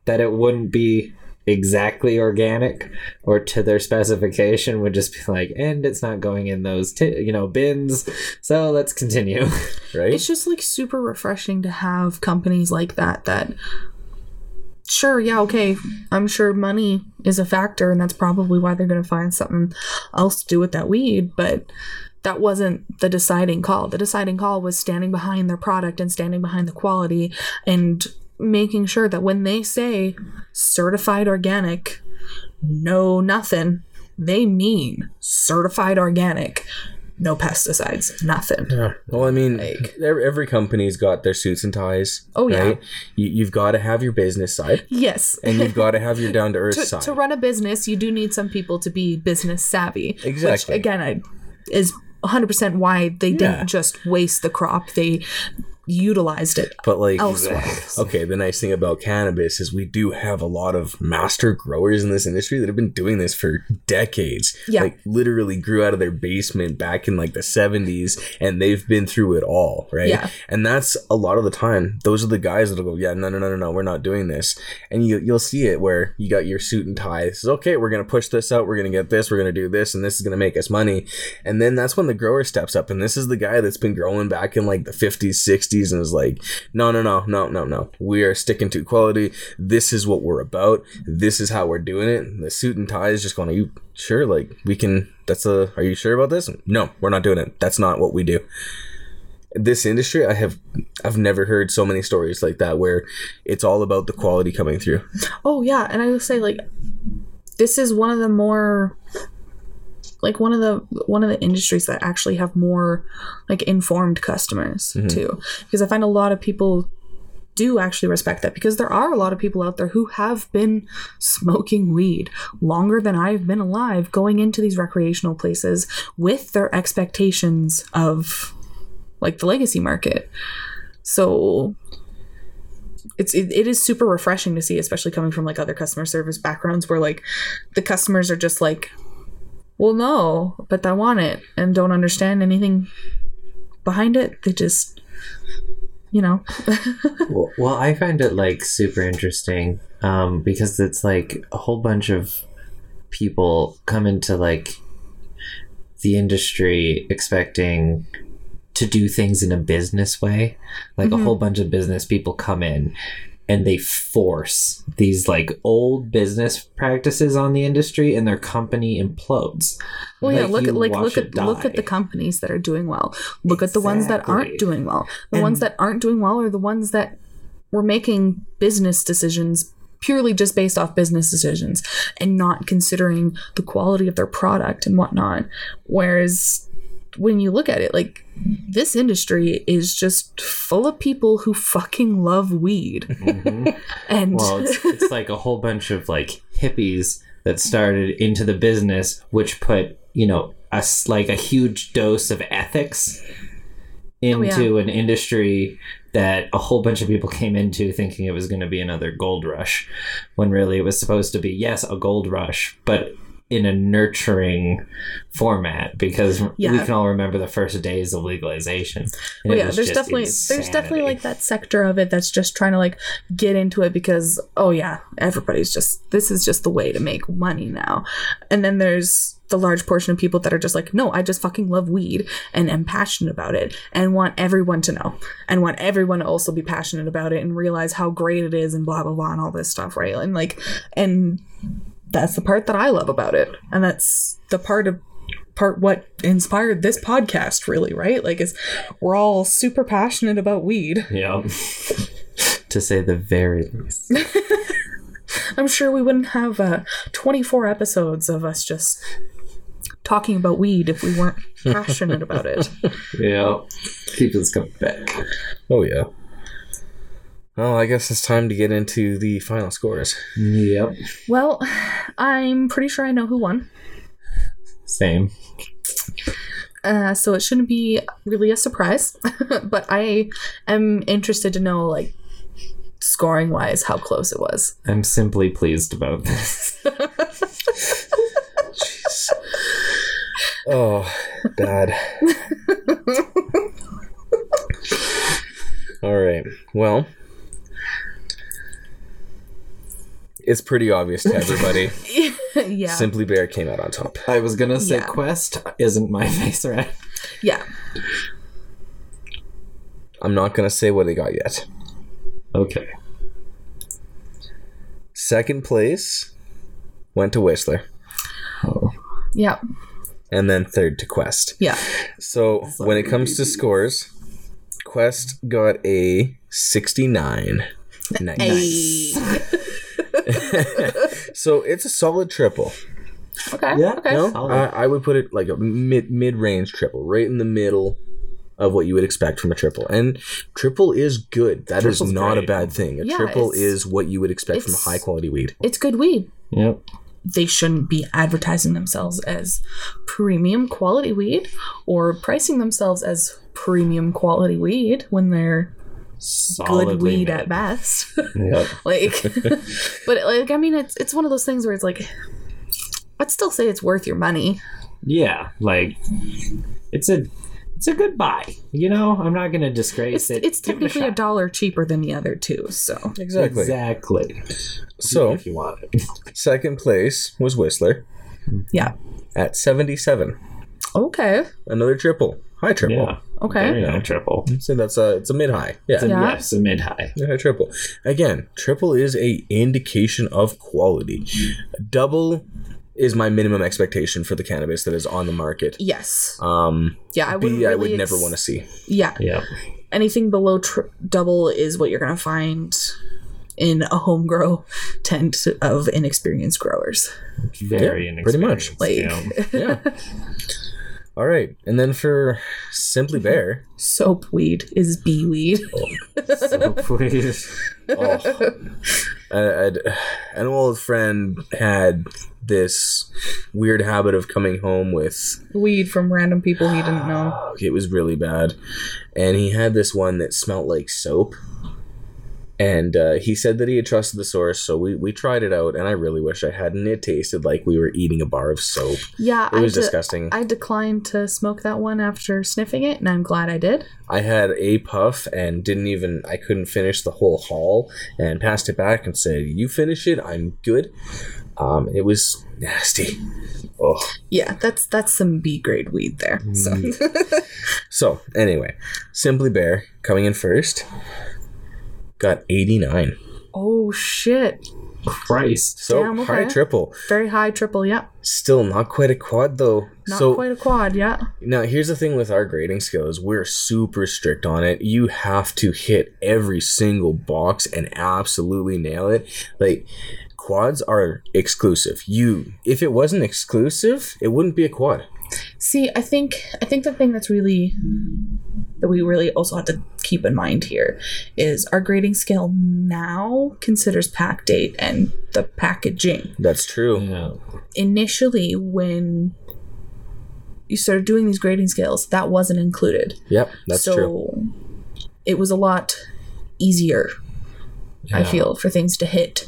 that it wouldn't be exactly organic or to their specification would just be like and it's not going in those t- you know bins so let's continue right It's just like super refreshing to have companies like that that sure, yeah, okay, I'm sure money is a factor and that's probably why they're going to find something else to do with that weed, but that wasn't the deciding call. The deciding call was standing behind their product and standing behind the quality and making sure that when they say certified organic, no nothing, they mean certified organic, no pesticides, nothing. Yeah. Well, I mean, Like- every, company's got their suits and ties. Oh, yeah. right? You, you've got to have your business side, Yes. and you've got to have your down to earth side. to run a business, you do need some people to be business savvy. Exactly. Which, again, I, is 100% why they Yeah. didn't just waste the crop. They utilized it But like, elsewhere. okay, the nice thing about cannabis is we do have a lot of master growers in this industry that have been doing this for decades. Yeah. Like literally grew out of their basement back in like the 70s and they've been through it all, right? Yeah. And that's a lot of the time. Those are the guys that'll go, yeah, no, no, no, no, no, we're not doing this. And you, you'll see it where you got your suit and tie. This is okay, we're going to push this out. We're going to get this. We're going to do this. And this is going to make us money. And then that's when the grower steps up. And this is the guy that's been growing back in like the 50s, 60s and is like, no, no, no, no, no, no. We are sticking to quality. This is what we're about. This is how we're doing it. And the suit and tie is just going, are you sure? Like, we can, that's a, are you sure about this? No, we're not doing it. That's not what we do this industry i have i've never heard so many stories like that where it's all about the quality coming through Oh, yeah. And I will say, like, this is one of the more. Like one of the one of the industries that actually have more like informed customers mm-hmm. too, because I find a lot of people do actually respect that because there are a lot of people out there who have been smoking weed longer than I've been alive going into these recreational places with their expectations of like the legacy market. So it's it, it is super refreshing to see, especially coming from like other customer service backgrounds where like the customers are just like, well, no, but I want it and don't understand anything behind it. They just, you know, well, well, I find it like super interesting um, because it's like a whole bunch of people come into like the industry expecting to do things in a business way. Like a whole bunch of business people come in and they force these like old business practices on the industry and their company implodes. Well, yeah. Look at like look at look at the companies that are doing well. Look at the ones that aren't doing well. The ones that aren't doing well are the ones that were making business decisions purely just based off business decisions and not considering the quality of their product and whatnot. Whereas when you look at it, like this industry is just full of people who fucking love weed, Mhm. and Well, it's, it's like a whole bunch of like hippies that started into the business, which put you know us like a huge dose of ethics into an industry that a whole bunch of people came into thinking it was going to be another gold rush, when really it was supposed to be yes a gold rush, but in a nurturing format because we can all remember the first days of legalization. Well, yeah, there's definitely there's definitely like that sector of it that's just trying to like get into it because oh yeah, everybody's just this is just the way to make money now. And then there's the large portion of people that are just like, no, I just fucking love weed and am passionate about it and want everyone to know and want everyone to also be passionate about it and realize how great it is and blah blah blah and all this stuff, right? And like and that's the part that I love about it. And that's the part of part what inspired this podcast really right like is we're all super passionate about weed Yeah. to say the very least. i'm sure we wouldn't have uh, 24 episodes of us just talking about weed if we weren't passionate about it Yeah. People's come back. Oh yeah. Well, I guess it's time to get into the final scores. Yep. well i'm pretty sure i know who won Same. uh, so it shouldn't be really a surprise but i am interested to know like scoring wise how close it was I'm simply pleased about this. Oh, bad. All right. Well, it's pretty obvious to everybody. yeah Simply Bare came out on top. I was gonna say Yeah. Qwest isn't my face right. yeah I'm not gonna say what they got yet. Okay. Second place went to Whistler, Oh. yeah and then third to Qwest. yeah So when it comes to scores, Qwest got a 69. Nice. so it's a solid triple. Okay. Yeah, Okay. No, I, I would put it like a mid mid range triple, right in the middle of what you would expect from a triple. And triple is good. That is Triple's not great. a bad thing. A Yeah, triple is what you would expect from a high quality weed. It's good weed. Yep. They shouldn't be advertising themselves as premium quality weed or pricing themselves as premium quality weed when they're good Solidly weed mid. at best. Yep. like, but like, I mean, it's it's one of those things where it's like, I'd still say it's worth your money. Yeah, like it's a it's a good buy. You know, I'm not gonna It's disgrace it. it's Give it technically a, dollar cheaper than the other two. So Exactly. Exactly. So if you want it. second place was Whistler yeah. at 77. Okay. Another triple. High triple. Yeah. Okay. Very high triple. So that's a it's a mid high. Yeah. It's a, Yeah. Yes, a mid high. Yeah, triple. Again, triple is a indication of quality. Double is my minimum expectation for the cannabis that is on the market. Yes. Um, Yeah. I would. B, I really would never want to see. Yeah. Yep. anything below tr- double is what you're going to find in a home grow tent of inexperienced growers. Very Yeah, pretty much. Like yeah. Yeah. All right, and then for Simply Bare, soap weed is bee weed. So please. oh, a- oh. an old friend had this weird habit of coming home with Weed from random people he didn't know. it was really bad and he had this one that smelled like soap and uh, he said that he had trusted the source so we, we tried it out and i really wish i hadn't it tasted like we were eating a bar of soap Yeah, it was I, de- disgusting I declined to smoke that one after sniffing it, and I'm glad I did. I had a puff and didn't even I couldn't finish the whole haul and passed it back and said, "You finish it, I'm good." Um, it was nasty. Oh, Yeah, that's that's some B grade weed there. So so anyway, Simply Bare coming in first, got eighty nine. oh shit, Christ. So Damn, okay. high triple, very high triple. Yeah, still not quite a quad though. not so quite a quad. Yeah, Now, here's the thing with our grading skills. We're super strict on it. You have to hit every single box and absolutely nail it. Like, quads are exclusive. You, if it wasn't exclusive, it wouldn't be a quad. See, I think I think the thing that's really that we really also have to keep in mind here is our grading scale now considers pack date and the packaging. That's true. Yeah. Initially, when you started doing these grading scales, that wasn't included. Yep, that's so true. it was a lot easier, I feel, for things to hit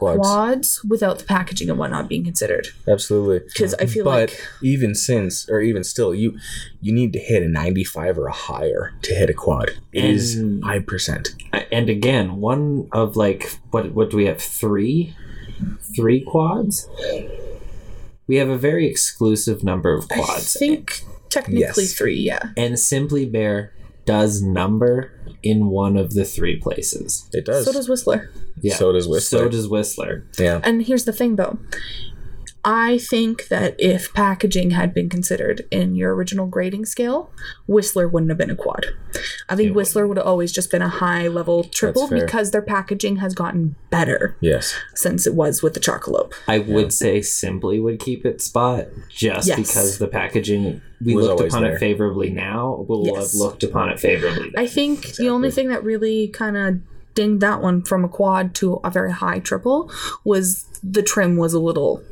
Quads. quads without the packaging and whatnot being considered. Absolutely. Because I feel But like even since, or even still, you you need to hit a 95 or a higher to hit a quad. It is And- 5%. And again, one of like what what do we have? Three? Three quads? We have a very exclusive number of quads. I think technically Yes. three, yeah. and Simply Bare does number in one of the three places. It does. So does Whistler. Yeah. So does Whistler. So does Whistler. yeah. And here's the thing though. I think that if packaging had been considered in your original grading scale, Whistler wouldn't have been a quad. I think It Whistler would have always just been a high level triple because their packaging has gotten better Yes. since it was with the Chocolope. I would say Simply would keep its spot just Yes. because the packaging we Was looked upon there. it favorably now. We'll Yes. have looked upon it favorably. I think the only thing that really kind of dinged that one from a quad to a very high triple was the trim was a little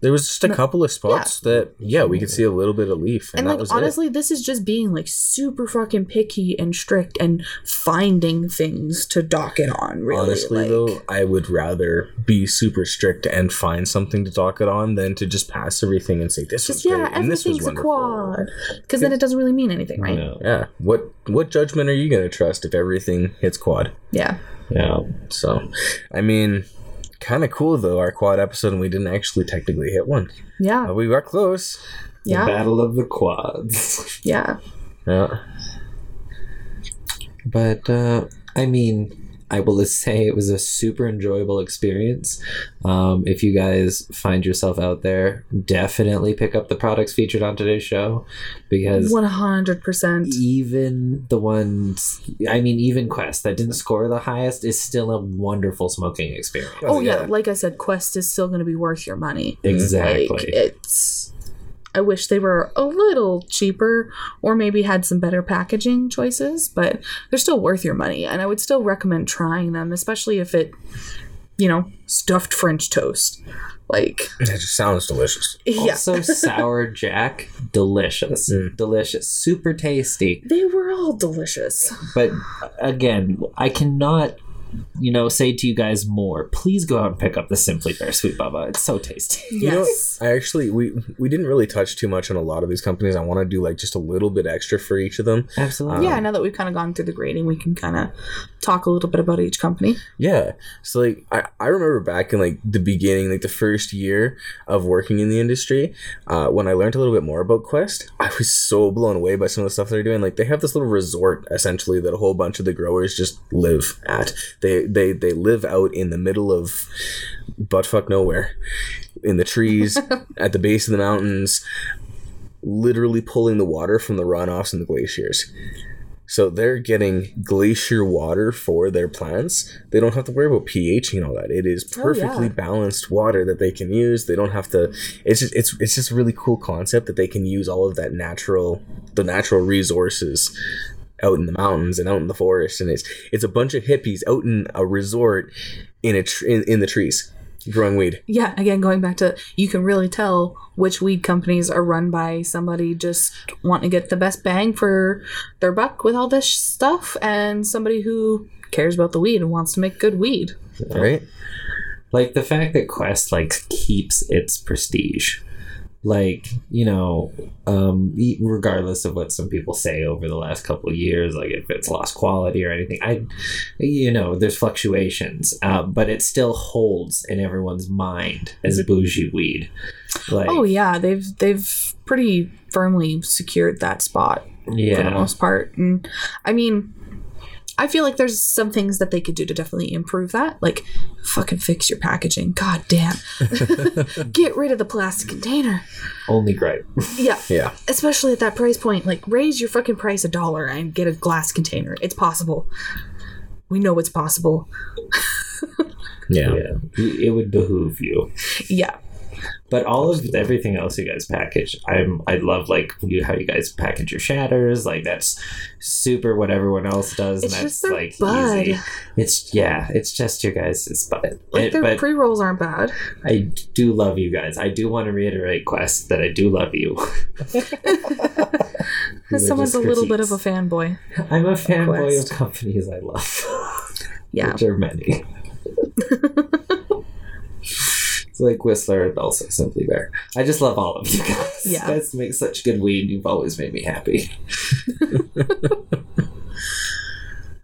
There was just a couple of spots that, yeah, we could see a little bit of leaf. And, and that like was honestly this is just being like super fucking picky and strict and finding things to dock it on really Honestly, like, though, I would rather be super strict and find something to dock it on than to just pass everything and say, this was just yeah great and this was everything's a wonderful. quad because then it doesn't really mean anything right No. Yeah. What what judgment are you going to trust if everything hits quad? yeah Yeah. So, I mean, kind of cool, though, our quad episode, and we didn't actually technically hit one. yeah But we were close. The yeah Battle of the Quads. yeah Yeah. But uh, I mean, I will just say it was a super enjoyable experience. Um, if you guys find yourself out there, definitely pick up the products featured on today's show because 100% even the ones, I mean, even Qwest that didn't score the highest is still a wonderful smoking experience. oh yeah yeah. like i said qwest is still going to be worth your money Exactly. Like it's I wish they were a little cheaper or maybe had some better packaging choices, but they're still worth your money and I would still recommend trying them, especially if it you know, stuffed French toast. Like That just sounds delicious. yeah. Also, Sour Jack, delicious. Mm. Delicious. Super tasty. They were all delicious. But again, I cannot, you know, say to you guys more. Please go out and pick up the Simply Bare Sweet Bubba. It's so tasty. You know, Yes. I actually we we didn't really touch too much on a lot of these companies. I want to do like just a little bit extra for each of them. Absolutely. yeah, now that we've kind of gone through the grading, we can kind of talk a little bit about each company. Yeah. So like I, I remember back in like the beginning, like the first year of working in the industry, uh, when I learned a little bit more about Qwest, I was so blown away by some of the stuff they're doing. Like they have this little resort essentially that a whole bunch of the growers just live at. They they they live out in the middle of buttfuck nowhere. In the trees, at the base of the mountains, literally pulling the water from the runoffs and the glaciers. So they're getting glacier water for their plants. They don't have to worry about pH and all that. It is Oh, perfectly yeah. balanced water that they can use. They don't have to. It's just it's it's just a really cool concept that they can use all of that natural the natural resources out in the mountains and out in the forest, and it's it's a bunch of hippies out in a resort in a tr- in, in the trees growing weed. Yeah, again, going back to you can really tell which weed companies are run by somebody just wanting to get the best bang for their buck with all this stuff, and somebody who cares about the weed and wants to make good weed. Right? like the fact that qwest like keeps its prestige like you know um regardless of what some people say over the last couple of years like if it's lost quality or anything i you know there's fluctuations uh, but it still holds in everyone's mind as bougie weed like Oh yeah, they've they've pretty firmly secured that spot yeah. for the most part. And I mean, I feel like there's some things that they could do to definitely improve that. Like, fucking fix your packaging. God damn. Get rid of the plastic container. only gripe Yeah. Yeah. Especially at that price point. Like, raise your fucking price a dollar and get a glass container. It's possible. We know it's possible. Yeah. yeah it would behoove you Yeah. But all of everything else you guys package, I'm I love like you how you guys package your shatters. Like that's super what everyone else does, It's and just their like bud. easy. It's yeah, it's just your guys' it's bud. Like, It- their pre rolls aren't bad. I do love you guys. I do want to reiterate, Qwest, that I do love you. Someone's a little bit of a fanboy. I'm a fanboy Qwest. of companies I love, Yeah. which are many. It's like Whistler and also Simply Bare. I just love all of you guys. Yeah. You guys make such good weed. You've always made me happy.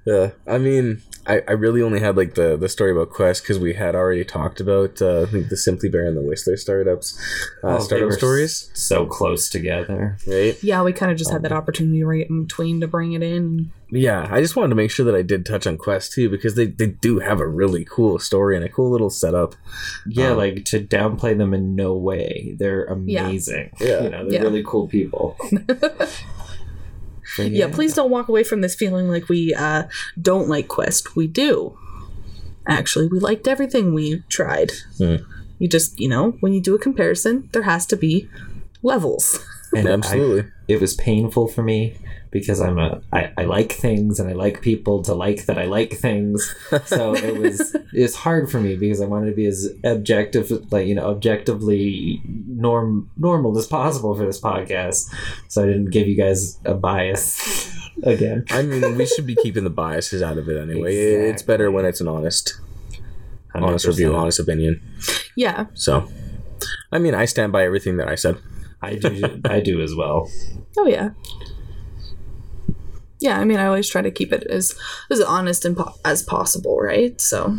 Yeah, I mean, I, I really only had like the, the story about Qwest because we had already talked about uh, I think the Simply Bare and the Whistler startups, uh, Oh, they startup were stories, So close together. right? Yeah, we kind of just had that opportunity right in between to bring it in. Yeah, I just wanted to make sure that I did touch on Qwest too because they, they do have a really cool story and a cool little setup. Yeah, Um, like to downplay them in no way. They're Yeah. amazing. Yeah. You know, they're Yeah. really cool people. Yeah. please don't walk away from this feeling like we uh, don't like Qwest. We do. Actually, we liked everything we tried. Hmm. You just, you know, when you do a comparison, there has to be levels. And I- Absolutely. it was painful for me because I'm a I, I like things and I like people to like that I like things. So it was it was hard for me because I wanted to be as objective like you know objectively norm normal as possible for this podcast. So I didn't give you guys a bias again. I mean, we should be keeping the biases out of it anyway. It's better when it's an honest, honest review, honest opinion. Yeah. So, I mean, I stand by everything that I said. I do I do as well. Oh, yeah. Yeah, I mean, I always try to keep it as as honest and po- as possible, right? So,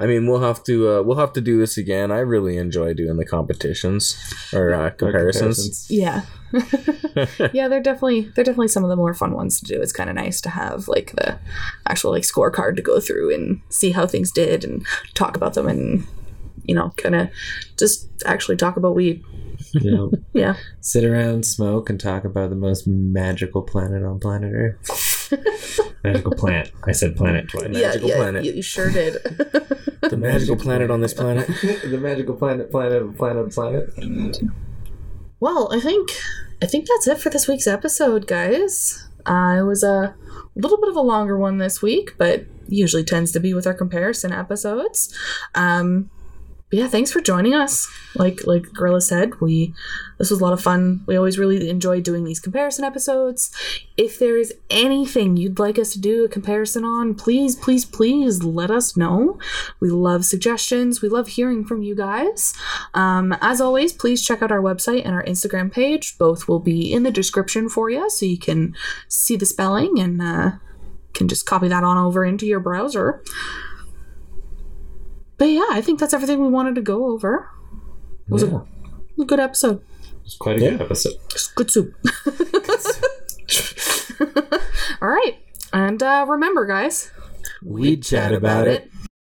I mean, we'll have to uh, we'll have to do this again. I really enjoy doing the competitions or uh, comparisons. yeah. yeah, they're definitely they're definitely some of the more fun ones to do. It's kind of nice to have like the actual like scorecard to go through and see how things did and talk about them and you know, kind of just actually talk about weed. You know, Yeah. sit around, smoke, and talk about the most magical planet on planet Earth. magical plant. I said planet twice. Magical yeah, yeah, planet. You, you sure did. The magical planet on this planet. the magical planet, planet, planet, planet. Well, I think I think that's it for this week's episode, guys. Uh, it was a little bit of a longer one this week, but usually tends to be with our comparison episodes. Um, yeah, thanks for joining us. Like like Gorilla said, we this was a lot of fun. We always really enjoy doing these comparison episodes. If there is anything you'd like us to do a comparison on, please, please, please let us know. We love suggestions. We love hearing from you guys. Um, as always, please check out our website and our Instagram page. Both will be in the description for you, so you can see the spelling and uh, can just copy that on over into your browser. But yeah, I think that's everything we wanted to go over. It was Yeah. a, a good episode. It's quite a Yeah. good episode. Just good soup. All right. And uh, remember, guys, We chat about it.